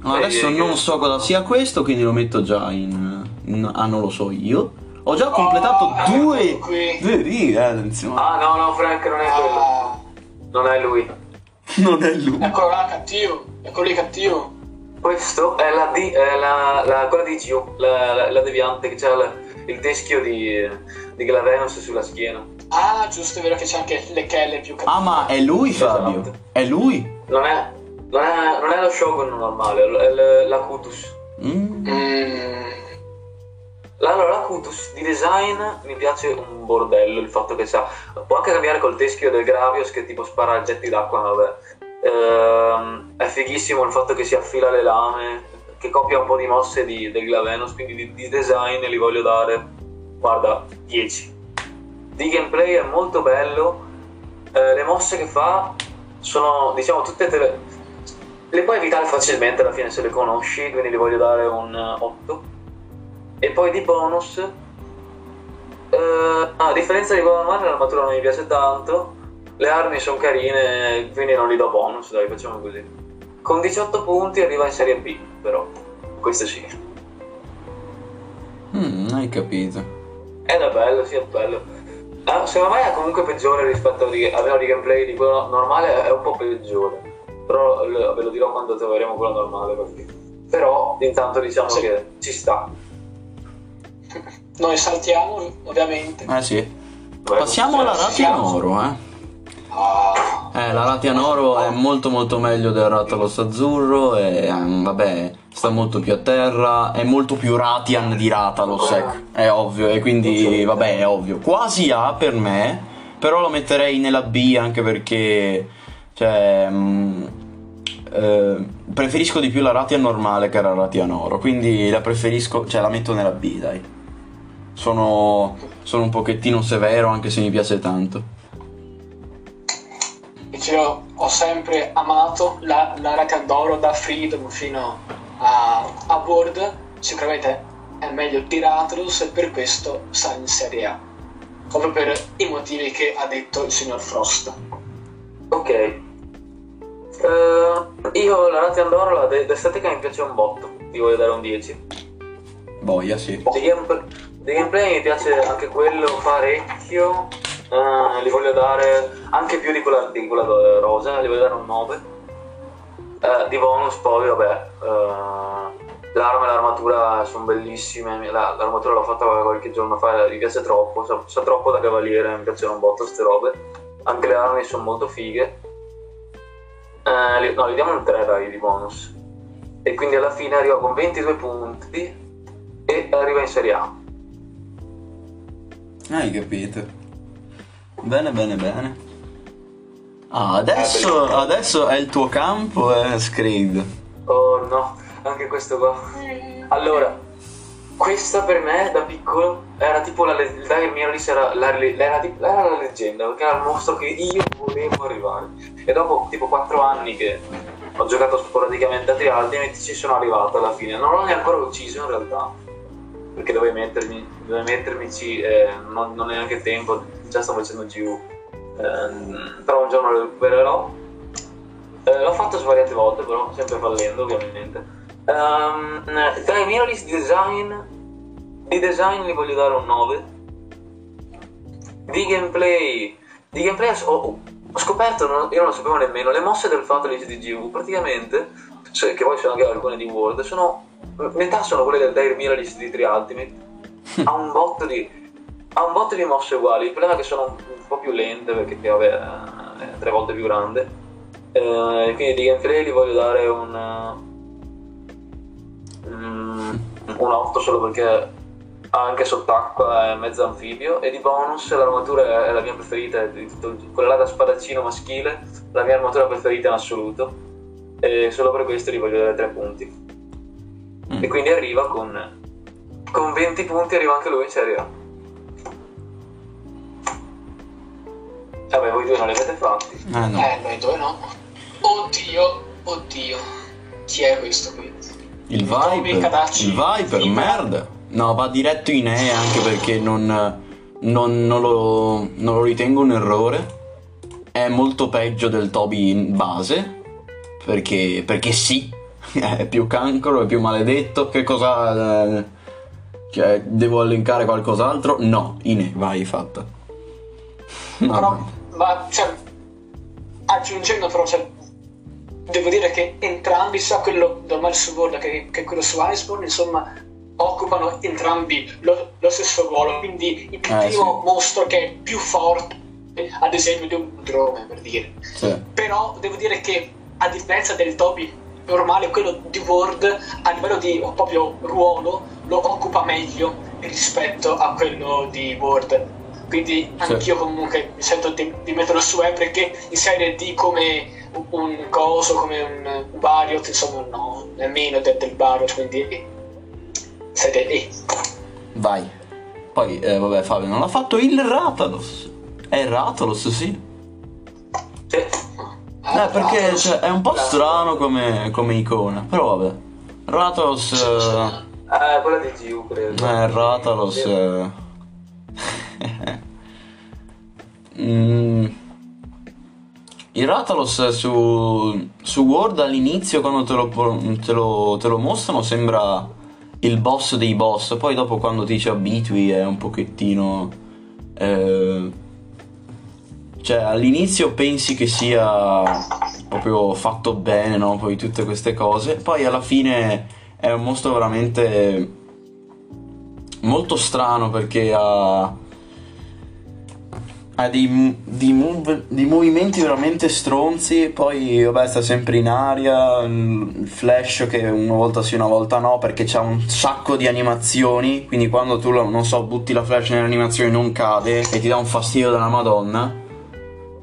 Speaker 2: Beh,
Speaker 1: adesso non so cosa sia questo, quindi lo metto già in... in- ah, non lo so io. Ho già completato
Speaker 3: Oh,
Speaker 1: due...
Speaker 3: eccolo qui.
Speaker 1: Due righe, eh, attenzione.
Speaker 2: Ah no, no, Frank, non è quello.
Speaker 3: Ah,
Speaker 2: Non è lui.
Speaker 1: Non è lui.
Speaker 3: eccolo là, cattivo. Eccolo lì, cattivo.
Speaker 2: Questo è la D, è la, la- quella di Gio, la, la, la deviante che c'ha la- il teschio di, di Glavenus sulla schiena.
Speaker 3: Ah, giusto, è vero che c'è anche le chelle più cattive.
Speaker 1: Ah, ma è lui Fabio?
Speaker 2: Esatto.
Speaker 1: È lui?
Speaker 2: Non è, non è, non è lo Shogun normale, è l- la Kutus.
Speaker 1: Mm.
Speaker 3: Mm.
Speaker 2: Allora, la Kutus di design mi piace un bordello il fatto che sa. Può anche cambiare col teschio del Gravios che tipo spara getti d'acqua, vabbè. Ehm, è fighissimo il fatto che si affila le lame, che copia un po' di mosse di, del Glavenus, quindi di, di design li voglio dare, guarda, 10. Di gameplay è molto bello, eh, le mosse che fa sono, diciamo, tutte te le... puoi evitare facilmente alla fine se le conosci, quindi li voglio dare un eh, 8. E poi di bonus, eh, a differenza di normale, l'armatura non mi piace tanto. Le armi sono carine, quindi non li do bonus, dai, facciamo così. Con 18 punti arriva in Serie B, però. Questo sì.
Speaker 1: Mm, hai capito.
Speaker 2: Ed è bello, sì, è bello. Ah, secondo me è comunque peggiore rispetto di, almeno di gameplay di quello normale, è un po' peggiore. Però ve lo dirò quando troveremo quello normale. Perché. Però intanto diciamo
Speaker 3: Sì.
Speaker 2: che ci sta.
Speaker 3: Noi saltiamo, ovviamente.
Speaker 1: Eh sì.
Speaker 2: Vabbè,
Speaker 1: Passiamo alla Ratia Noro, eh. Eh, la Ratia Noro è molto molto meglio del Rathalos Azzurro e ehm, vabbè, sta molto più a terra, è molto più Ratian di Rathalos, ecco, è ovvio, e quindi vabbè, è ovvio. Quasi A per me, però lo metterei nella B anche perché, cioè, mm, eh, preferisco di più la Ratia normale che la Ratia Noro, quindi la preferisco, cioè la metto nella B, dai. Sono, sono un pochettino severo anche se mi piace tanto.
Speaker 3: Io ho sempre amato la, la d'Oro da Freedom fino a, a World. Sicuramente è meglio di Rathalos e per questo sta in Serie A. Proprio per i motivi che ha detto il signor Frost.
Speaker 2: Ok. Eh, io la Rati Andorra, la de- l'estetica mi piace un botto, ti voglio dare un 10.
Speaker 1: Boia, sì.
Speaker 2: Di, game- di gameplay mi piace anche quello parecchio, eh, li voglio dare anche più di quella, di quella eh, rosa, li voglio dare un 9. Eh, di bonus poi, vabbè, eh, l'arma e l'armatura sono bellissime, la- l'armatura l'ho fatta qualche giorno fa, mi piace troppo, sa, sa troppo da cavaliere, mi piacciono un botto queste robe. Anche le armi sono molto fighe. Li- no, gli diamo un 3 dai di bonus. E quindi alla fine arriva con 22 punti e arriva in Serie A.
Speaker 1: Hai capito. Bene, bene, bene. Ah, adesso, adesso è il tuo campo, eh, Screed.
Speaker 2: Oh no, anche questo qua. Allora, questa per me da piccolo era tipo la le- il Dire Mirrors era la, era, era la leggenda, perché era il mostro che io volevo arrivare. E dopo tipo 4 anni che ho giocato sporadicamente a Trialtimate ci sono arrivato alla fine. Non l'ho neanche ancora ucciso in realtà. perché dovevo mettermi, dovevo mettermici, eh, non, non è neanche tempo, già sto facendo GU. Eh, però un giorno lo recupererò. Eh, l'ho fatto svariate volte, però sempre fallendo, ovviamente. Um, dai mirrorless di design, di design gli voglio dare un 9. Di gameplay, di gameplay ho, ho scoperto, non, io non lo sapevo nemmeno, le mosse del Fatalist di GU praticamente, cioè, che poi sono anche alcune di World, sono metà sono quelle del Dire Mirrorless di 3 Ultimate [LAUGHS] ha un botto di ha un botto di mosse uguali. Il problema è che sono un, po' più lente perché vabbè, è tre volte più grande. Eh, quindi di gameplay gli voglio dare un um, un 8 solo perché anche sott'acqua è mezzo anfibio. E di bonus l'armatura è la mia preferita quella là da spadaccino maschile la mia armatura preferita in assoluto. E solo per questo gli voglio dare 3 punti. Mm. e quindi arriva con, con 20 punti arriva anche lui in Serie A vabbè voi due non li avete fatti
Speaker 3: eh no. Eh noi due no? Oddio oddio. Chi è questo qui?
Speaker 1: il Viper. Il Viper sì, merda. No va diretto in E anche perché non, non, non, lo, non lo ritengo un errore. È molto peggio del Toby in base perché, perché sì [LAUGHS] è più cancro, è più maledetto, che cosa... Eh, cioè, devo elencare qualcos'altro? No, Ine, vai, fatta. [LAUGHS]
Speaker 3: No, però, ma, cioè, aggiungendo però, cioè, devo dire che entrambi, sia quello da Miles Ward che, che quello su Iceborne, insomma, occupano entrambi lo, lo stesso ruolo, quindi il primo eh, sì. mostro che è più forte, ad esempio, di un drone, per dire. Sì. Però devo dire che, a differenza del Toby normale, quello di Word a livello di proprio ruolo lo occupa meglio rispetto a quello di Word. Quindi anch'io comunque mi sento di, di metterlo su E perché in serie D come un coso, come un Bariot, insomma no, nemmeno del, del Bariot, quindi. Serie E.
Speaker 1: Vai. Poi, eh, vabbè Fabio, non ha fatto il Ratalos. È il Ratalos, sì.
Speaker 2: Sì.
Speaker 1: Eh, perché cioè, è un po' strano come, come icona, però vabbè. Ratos...
Speaker 2: Eh, eh quella di Giu, credo.
Speaker 1: Eh, Ratalos... Eh... [LAUGHS] [LAUGHS] mm. Il Ratalos su, su Word all'inizio quando te lo, te, lo, te lo, mostrano sembra il boss dei boss, poi dopo quando ti ci abitui è un pochettino... Eh, cioè, all'inizio pensi che sia proprio fatto bene, no? Poi tutte queste cose. Poi alla fine è un mostro veramente molto strano perché ha, ha dei, dei, move, dei, movimenti veramente stronzi. Poi, vabbè, sta sempre in aria. Il flash che una volta sì, una volta no, perché c'ha un sacco di animazioni. Quindi, quando tu, non so, butti la flash nelle animazioni, non cade e ti dà un fastidio della Madonna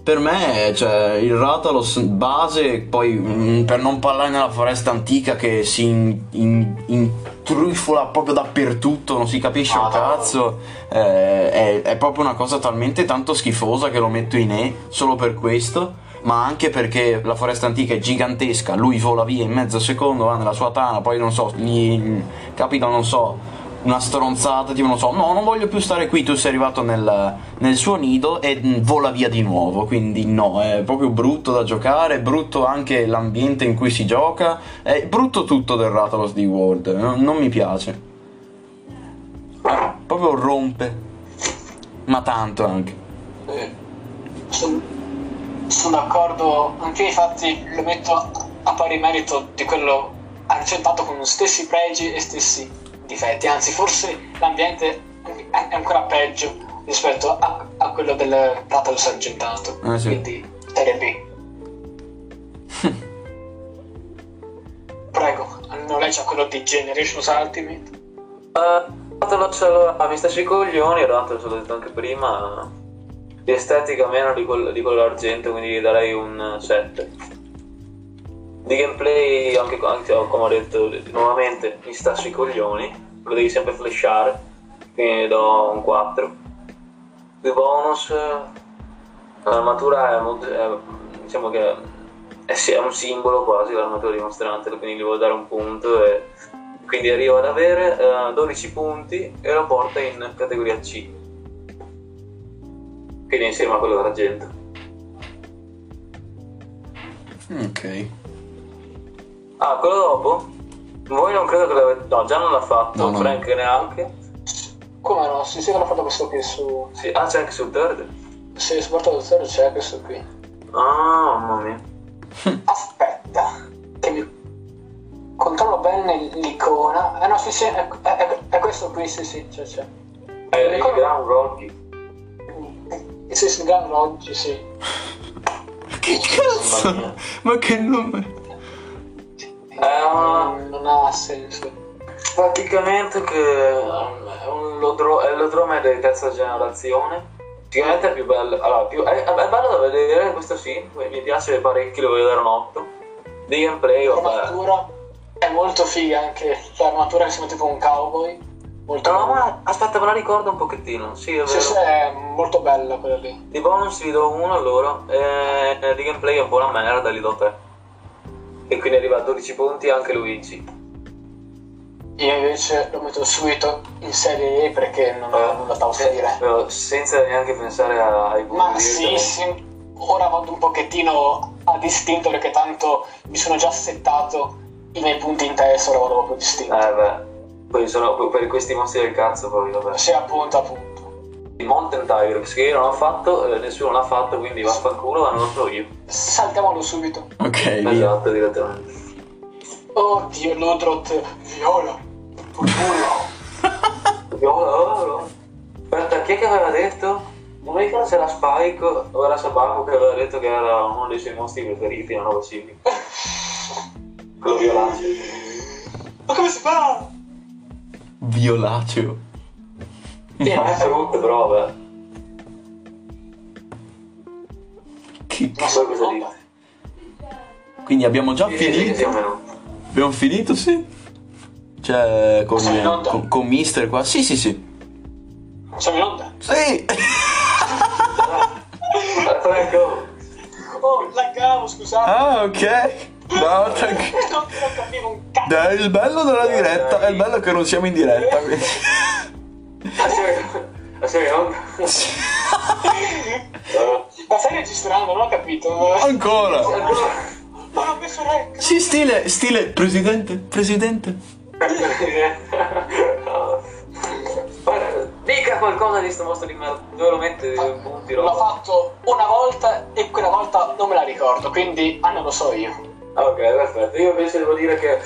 Speaker 1: per me, cioè, il Ratalos base, poi mm, per non parlare nella foresta antica che si in, in, intrufola proprio dappertutto, non si capisce ah, un cazzo, eh, è, è, proprio una cosa talmente tanto schifosa che lo metto in E solo per questo. Ma anche perché la foresta antica è gigantesca, lui vola via in mezzo secondo, va nella sua tana, poi non so, gli capita, non so, una stronzata, tipo non so, no, non voglio più stare qui, tu sei arrivato nel, nel, suo nido e vola via di nuovo, quindi no, è proprio brutto da giocare, è brutto anche l'ambiente in cui si gioca, è brutto tutto del Rathalos di World, non, non mi piace. Proprio rompe, ma tanto anche.
Speaker 3: Sono, sono d'accordo, anche infatti lo metto a pari merito di quello accettato con stessi pregi e stessi difetti, anzi forse l'ambiente è ancora peggio rispetto a, a quello del Platalo Sargentato, ah, sì. quindi Serie B. Prego, non lei c'ha quello di Generations Ultimate?
Speaker 2: Uh, allora, mi sta sui coglioni, in realtà l'ho detto anche prima, di estetica meno di, quel, di quello d'argento, quindi darei un 7 di gameplay anche, anche, come ho detto nuovamente mi sta sui coglioni lo devi sempre flashare quindi do un 4 di bonus l'armatura è molto è, diciamo che è, è, un simbolo quasi l'armatura dimostrante quindi gli voglio dare un punto e quindi arriva ad avere eh, 12 punti e lo porta in categoria C. Quindi insieme a quello dell'argento.
Speaker 1: Ok.
Speaker 2: Ah, quello dopo? Voi non credo che l'avete... No, già non l'ha fatto,
Speaker 1: No, no.
Speaker 2: Frank neanche.
Speaker 3: Come no? Sì, sì, l'ho fatto questo qui su...
Speaker 2: Sì. Ah, c'è anche sul third?
Speaker 3: Sì, su Porta del Zero c'è questo qui.
Speaker 2: Ah, mamma mia. [LAUGHS]
Speaker 3: Aspetta, che mi... Controllo bene l'icona. Eh no, sì, sì, è, è- è questo qui, sì, sì, c'è, c'è.
Speaker 2: È il Ground Rocky.
Speaker 3: Eh, Sì, sì, Gran Roggi, sì.
Speaker 1: Che cazzo? Ma che nome?
Speaker 2: Una...
Speaker 3: Non, ha senso.
Speaker 2: Praticamente che um, è, un lodro- è l'odrome di terza generazione. Sicuramente è più bello. Allora, più- è, è bello da vedere questo sì, mi piace parecchio, lo voglio dare un 8. Di gameplay, vabbè.
Speaker 3: L'armatura è molto figa anche. L'armatura che sembra tipo un cowboy. Molto
Speaker 2: No,
Speaker 3: bella.
Speaker 2: ma aspetta, me la ricordo un pochettino. Sì, è
Speaker 3: Sì, sì, è molto bella quella lì.
Speaker 2: Di bonus vi do uno loro, e di gameplay è un po' una merda, li do 3. E quindi arriva a 12 punti anche Luigi.
Speaker 3: Io invece lo metto subito in serie E perché non ho nulla da offrire.
Speaker 2: Eh, senza neanche pensare a- ai punti.
Speaker 3: Ma sì, sì, ora vado un pochettino a distinto perché tanto mi sono già settato i miei punti in testa, ora vado proprio distinto.
Speaker 2: Eh beh, poi sono per questi mostri del cazzo poi vabbè.
Speaker 3: Sì, appunto, appunto.
Speaker 2: Mountain Tigrex che io non ho fatto, eh, nessuno l'ha fatto, quindi vaffanculo, ma non lo so io.
Speaker 3: Saltiamolo subito.
Speaker 1: Ok, via.
Speaker 2: Esatto, direttamente.
Speaker 3: Oddio, Ludrot, viola, purpurro. [LAUGHS]
Speaker 2: Viola, viola. Aspetta, chi è che aveva detto? Non mi ricordo se era Spike o era Sabaco che aveva detto che era uno dei suoi mostri preferiti, la nuova Civic. Quello violaceo.
Speaker 3: Ma come si fa?
Speaker 1: Violaceo.
Speaker 2: Sì, non è brutto, però vabbè.
Speaker 1: Che
Speaker 3: Ma
Speaker 2: Poi cosa dite?
Speaker 1: Quindi abbiamo già
Speaker 2: Sì,
Speaker 1: finito?
Speaker 2: sì.
Speaker 1: Abbiamo finito, sì? Cioè, con, con, con Mister qua? Sì, sì, sì.
Speaker 3: Siamo in onda?
Speaker 1: Sì! [LAUGHS]
Speaker 2: Franco,
Speaker 3: Oh, laggavo, scusate.
Speaker 1: ah, ok. No, cioè, [LAUGHS]
Speaker 3: Non, capivo un cazzo.
Speaker 1: dai, il bello della diretta è il bello che non siamo in diretta. [LAUGHS] quindi-
Speaker 2: la serie non?
Speaker 3: Ma stai registrando? Non ho capito.
Speaker 1: Ancora!
Speaker 3: Non ho messo rec.
Speaker 1: Sì, stile, stile, presidente, presidente. [LAUGHS]
Speaker 2: Dica qualcosa di sto mostro di merda. Dove lo mette i punti
Speaker 3: L'ho fatto una volta e quella volta non me la ricordo, quindi ah non lo so io.
Speaker 2: Ok, perfetto. Io invece devo dire che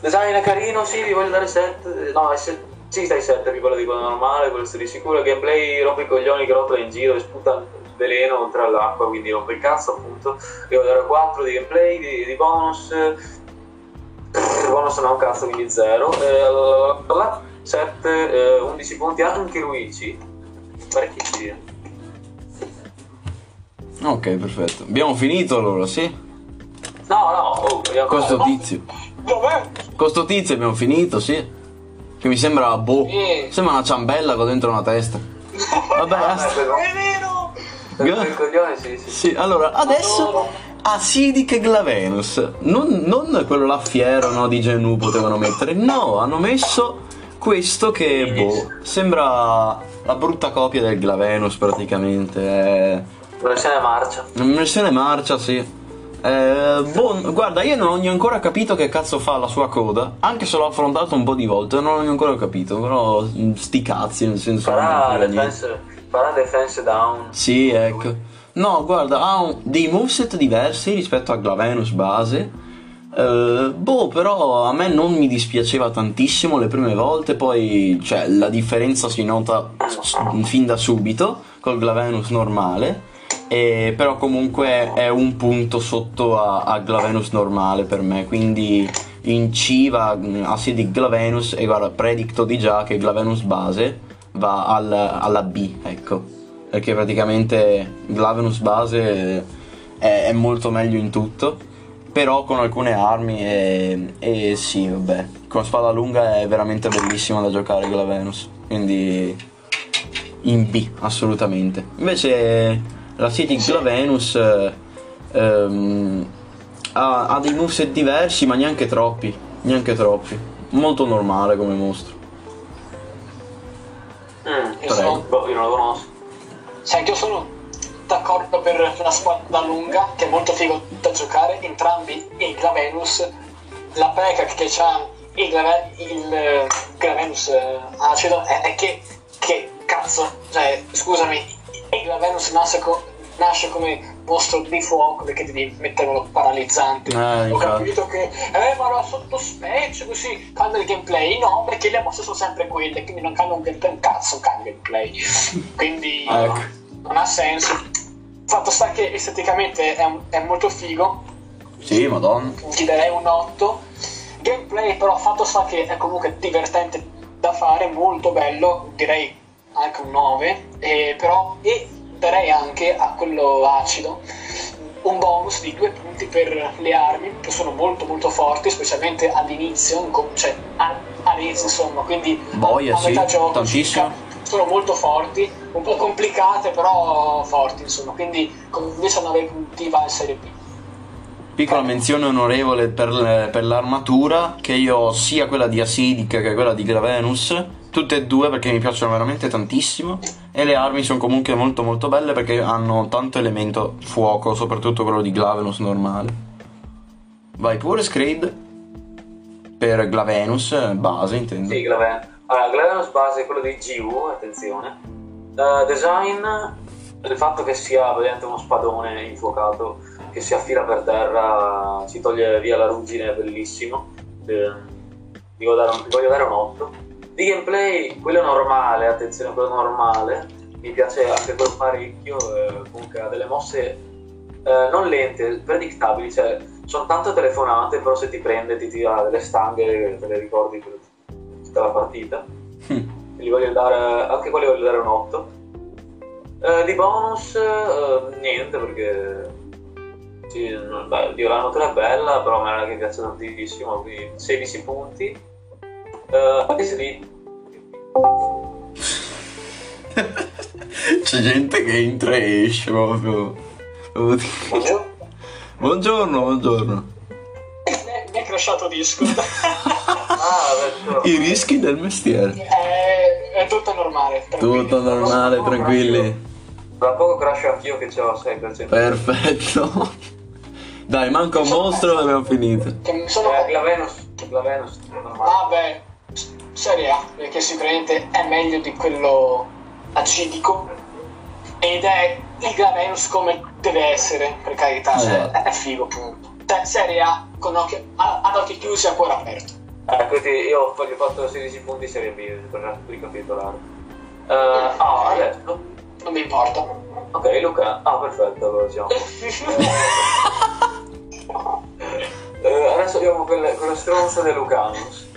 Speaker 2: design è carino, sì, vi voglio dare 7. No, è se- sì, stai 7 più quello di quello normale, questo di sicuro. Gameplay rompe i coglioni che rotola in giro e sputa veleno oltre all'acqua, quindi rompe il cazzo appunto. Devo dare 4 di gameplay, di, di bonus. Pff, bonus non ha un cazzo, quindi 0. 7, 11 punti anche Luigi. Parecchi
Speaker 1: Ok, perfetto. Abbiamo finito allora, sì?
Speaker 2: No, no, oh, vogliamo
Speaker 1: Questo tizio. Questo tizio abbiamo finito, sì? Che mi sembra, boh,
Speaker 3: Sì.
Speaker 1: sembra una ciambella con dentro una testa. Vabbè,
Speaker 2: Eh,
Speaker 1: basta.
Speaker 3: È vero!
Speaker 2: il coglione, sì, sì.
Speaker 1: Sì, allora, adesso Acidic Glavenus. Non, non quello là fiero, no, di Genu potevano mettere. No, hanno messo questo che, boh, sembra la brutta copia del Glavenus praticamente. È
Speaker 2: Versione marcia.
Speaker 1: una versione marcia, sì. Eh, boh, guarda, io non ho ancora capito che cazzo fa la sua coda. Anche se l'ho affrontato un po' di volte, non ho ancora capito. Però, mm, sti cazzi, nel senso.
Speaker 2: Farà defense, farà defense down.
Speaker 1: Sì, ecco. No, guarda, ha un- dei moveset diversi rispetto a Glavenus base. Eh, boh, però a me non mi dispiaceva tantissimo le prime volte, poi cioè, la differenza si nota s- fin da subito col Glavenus normale. E, però comunque è un punto sotto a, a Glavenus normale per me, quindi in C va mm, Acidic Glavenus e guarda, predicto di già che Glavenus base va al- alla B, ecco perché praticamente Glavenus base è, è molto meglio in tutto, però con alcune armi e, e sì, vabbè, con spada lunga è veramente bellissimo da giocare Glavenus, quindi in B assolutamente. Invece la City Glavenus eh, ehm, ha, ha dei moveset diversi, ma neanche troppi, neanche troppi. molto normale come mostro.
Speaker 2: Mm,
Speaker 3: Io sono-
Speaker 2: boh, io non lo conosco.
Speaker 3: Anche io sono d'accordo per la spada lunga, che è molto figo da giocare, entrambi il Gravenus, la peca che ha il, il eh, Gravenus eh, acido è, è che, che cazzo, cioè, scusami, il Gravenus nasce, co- nasce come mostro di fuoco perché devi metterlo paralizzante.
Speaker 1: Eh,
Speaker 3: Ho capito che, eh, ma la sottospecie così cambia il gameplay. No, perché le mosse sono sempre quelle, quindi non cambia un gameplay, un cazzo cambia il gameplay. Quindi
Speaker 1: Ecco.
Speaker 3: non ha senso. Fatto sta che esteticamente è, un- è molto figo,
Speaker 1: Sì, madonna.
Speaker 3: gli darei un 8. Gameplay però fatto sta che è comunque divertente da fare, molto bello, direi anche un 9, e però e darei anche a quello acido un bonus di due punti per le armi che sono molto molto forti, specialmente all'inizio, cioè a- all'inizio insomma, quindi
Speaker 1: Boia,
Speaker 3: a
Speaker 1: sì,
Speaker 3: metà gioco
Speaker 1: tantissimo.
Speaker 3: sono molto forti, un po' complicate però forti insomma, quindi con- invece a 9 punti va in serie B.
Speaker 1: Piccola menzione onorevole per, per l'armatura, che io ho sia quella di Acidic che quella di Gravenus, tutte e due perché mi piacciono veramente tantissimo, e le armi sono comunque molto molto belle perché hanno tanto elemento fuoco, soprattutto quello di Glavenus normale. Vai pure Screed, per Glavenus, base intendo.
Speaker 2: Sì, Glaven. Allora, Glavenus base è quello di GU, attenzione. Eh, design, il fatto che sia praticamente uno spadone infuocato che si affila per terra, si toglie via la ruggine, è bellissimo. Eh, gli voglio dare un 8. Di gameplay, quello normale, attenzione, quello normale, mi piace anche quello parecchio, eh, comunque ha delle mosse eh, non lente, predictabili, cioè sono tante telefonate, però se ti prende ti tira delle stanghe, te le ricordi per tutta la partita. [LAUGHS] Gli voglio dare, anche quelli voglio dare un 8. Eh, di bonus, eh, niente perché sì, beh, Dio, la natura è bella, però a me non è che piace tantissimo, quindi 16 punti. Eh, ADSD, [LAUGHS]
Speaker 1: C'è gente che entra e esce proprio.
Speaker 3: Buongiorno.
Speaker 1: Buongiorno, buongiorno.
Speaker 3: Eh, Mi è crashato Discord. [LAUGHS]
Speaker 2: ah, adesso
Speaker 1: I rischi del mestiere.
Speaker 3: è, è tutto normale. tranquilli.
Speaker 1: Tutto normale, tranquilli.
Speaker 2: tra poco crasho anch'io che ho 6%.
Speaker 1: Perfetto. Dai, manca un mostro e abbiamo finito.
Speaker 3: Che mi sono...
Speaker 2: Eh, Glavenus, Glavenus, normale.
Speaker 3: Vabbè, Serie A, perché sicuramente è meglio di quello acidico ed è il Gravenus come deve essere, per carità, cioè, è figo appunto. Cioè, Serie A con occhi, a- ad occhi chiusi ancora aperto.
Speaker 2: Eh, quindi io ho fatto 16 punti Serie B per ricapitolare. Eh, ah, adesso.
Speaker 3: Non mi importa.
Speaker 2: Ok, Luca. Ah, perfetto, allora siamo. [LAUGHS] Eh, adesso abbiamo quelle, quelle stronze di Lucanus.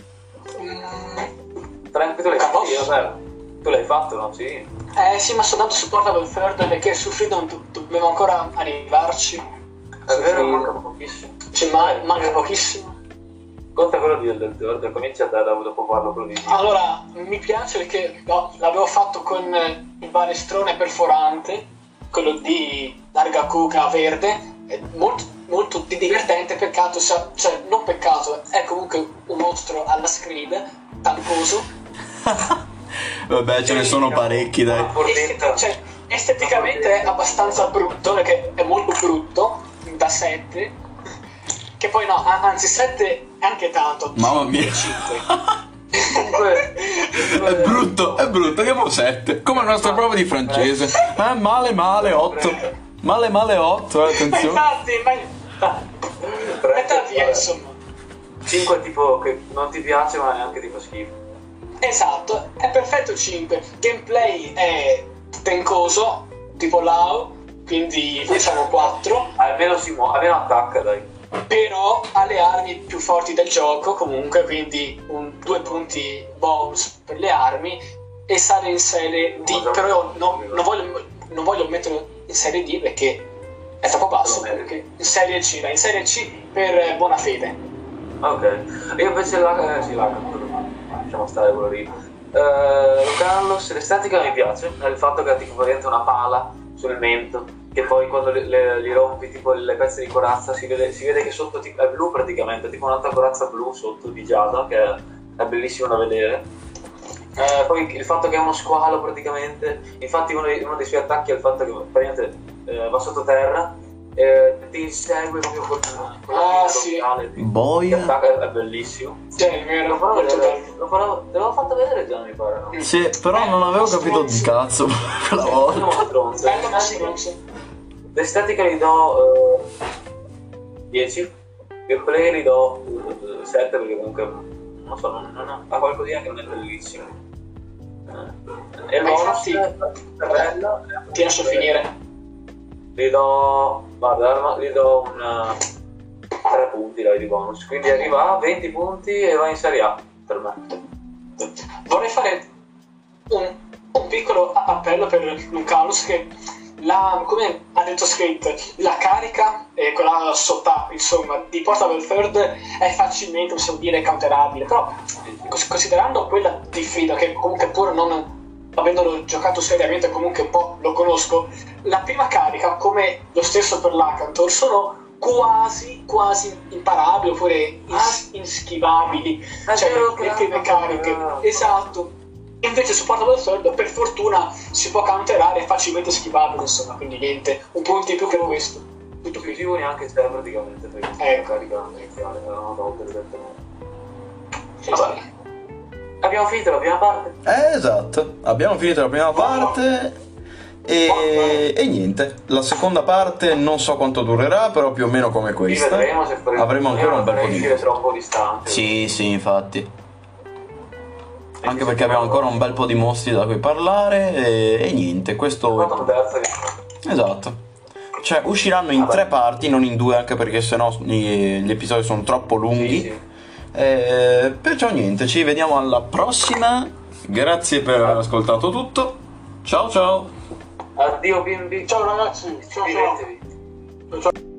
Speaker 2: Tranquillo, tu l'hai fatto? Io, beh, tu l'hai fatto, no? Sì.
Speaker 3: Eh sì, ma sono dato supporto al third perché su Freedom do- dobbiamo ancora arrivarci.
Speaker 2: È vero,
Speaker 3: Sì.
Speaker 2: manca pochissimo.
Speaker 3: Ci ma- manca pochissimo.
Speaker 2: Conta quello di, del Third, cominci a dare dopo parlo quello di
Speaker 3: Allora, mi piace perché no, l'avevo fatto con il balestrone perforante, quello di larga cuca verde, è molto, molto di- divertente, peccato, cioè non peccato, è comunque un mostro alla screed, tancoso. [LAUGHS]
Speaker 1: Vabbè, ce ne sono parecchi, dai.
Speaker 3: Este- cioè, esteticamente è abbastanza brutto, perché è molto brutto, da 7, che poi no, anzi 7 è anche tanto.
Speaker 1: Mamma mia.
Speaker 3: 5.
Speaker 2: Comunque,
Speaker 1: È brutto, è brutto, che 7. Come la nostra prova di francese. Eh, male, male, 8. Male, male, 8,
Speaker 3: Ma
Speaker 1: attenzione.
Speaker 3: infatti, ma metà via insomma.
Speaker 2: 5 tipo che non ti piace ma neanche ti fa schifo.
Speaker 3: Esatto, è perfetto 5. Gameplay è tencoso, tipo Lao, quindi facciamo 4.
Speaker 2: Almeno si muove, almeno attacca dai.
Speaker 3: Però ha le armi più forti del gioco, comunque, quindi un, due punti bonus per le armi. E sale in serie D. Però io non, non voglio, non voglio metterlo in serie D perché è troppo basso. Perché in serie C, dai, in serie C per eh, buona fede.
Speaker 2: Ok. Io invece la... Eh, sì, la lasciamo stare quello lì. Eh, Carlos, l'estetica mi piace, il fatto che ha tipo praticamente una pala sul mento, che poi quando le, le- gli rompi tipo le pezze di corazza si vede, si vede che sotto tipo, è blu praticamente, tipo un'altra corazza blu sotto di Giada, che è è bellissimo da vedere. Eh, poi il fatto che è uno squalo praticamente, infatti uno dei, uno dei suoi attacchi è il fatto che praticamente eh, va sottoterra e ti insegue proprio con, con la
Speaker 3: Ah,
Speaker 2: pinna
Speaker 3: sì.
Speaker 2: ti- ti attacca, è, bellissimo.
Speaker 3: Cioè, è vero,
Speaker 2: Lo farò vedere, lo farò, te l'avevo fatto vedere già mi pare, no?
Speaker 1: Sì, però non avevo capito di cazzo [LAUGHS] quella volta.
Speaker 2: No, stronzo.
Speaker 3: Stronzo.
Speaker 2: L'estetica gli do eh, 10, gameplay gli do eh, 7 perché comunque non so, non, non ha, ha qualcosina che non è bellissimo. Eh, E è bella,
Speaker 3: Ti lascio finire.
Speaker 2: gli do, guarda, gli do un 3 punti dai, di bonus, quindi arriva a 20 punti e va in Serie A per me.
Speaker 3: Vorrei fare un, un piccolo appello per Lucanus che la, come ha detto Skate, la carica e quella sott'acqua, insomma, di Portable Third è facilmente, possiamo dire, counterabile, però cos- considerando quella di Frida, che comunque pur non avendolo giocato seriamente comunque un po' lo conosco, la prima carica, come lo stesso per l'Acantor, sono quasi, quasi imparabili oppure ins- inschivabili.
Speaker 2: È
Speaker 3: Cioè, le prime cariche,
Speaker 2: cambiato.
Speaker 3: Invece su Portable Third, per fortuna, si può counterare è facilmente schivabile, insomma, quindi niente, un punto in più che questo. Tutto
Speaker 2: più neanche te praticamente perché
Speaker 3: Ecco.
Speaker 2: la carica iniziale direttamente. Abbiamo finito la prima parte.
Speaker 1: Eh, esatto, abbiamo finito la prima parte e, e niente, la seconda parte non so quanto durerà, però più o meno come questa.
Speaker 2: vedremo se faremo-
Speaker 1: Avremo ancora un bel po' di mostri.
Speaker 2: troppo distante.
Speaker 1: Sì, sì, infatti. Anche perché abbiamo ancora un bel po' di mostri da cui parlare e, e niente, questo... Esatto. Cioè, usciranno in
Speaker 2: Vabbè.
Speaker 1: tre parti, non in due, anche perché sennò gli, gli episodi sono troppo lunghi.
Speaker 2: Sì, sì.
Speaker 1: Eh, perciò niente, ci vediamo alla prossima. Grazie per aver ascoltato tutto. Ciao ciao.
Speaker 2: Addio bimbi.
Speaker 3: Ciao ragazzi, ciao ciao, ciao.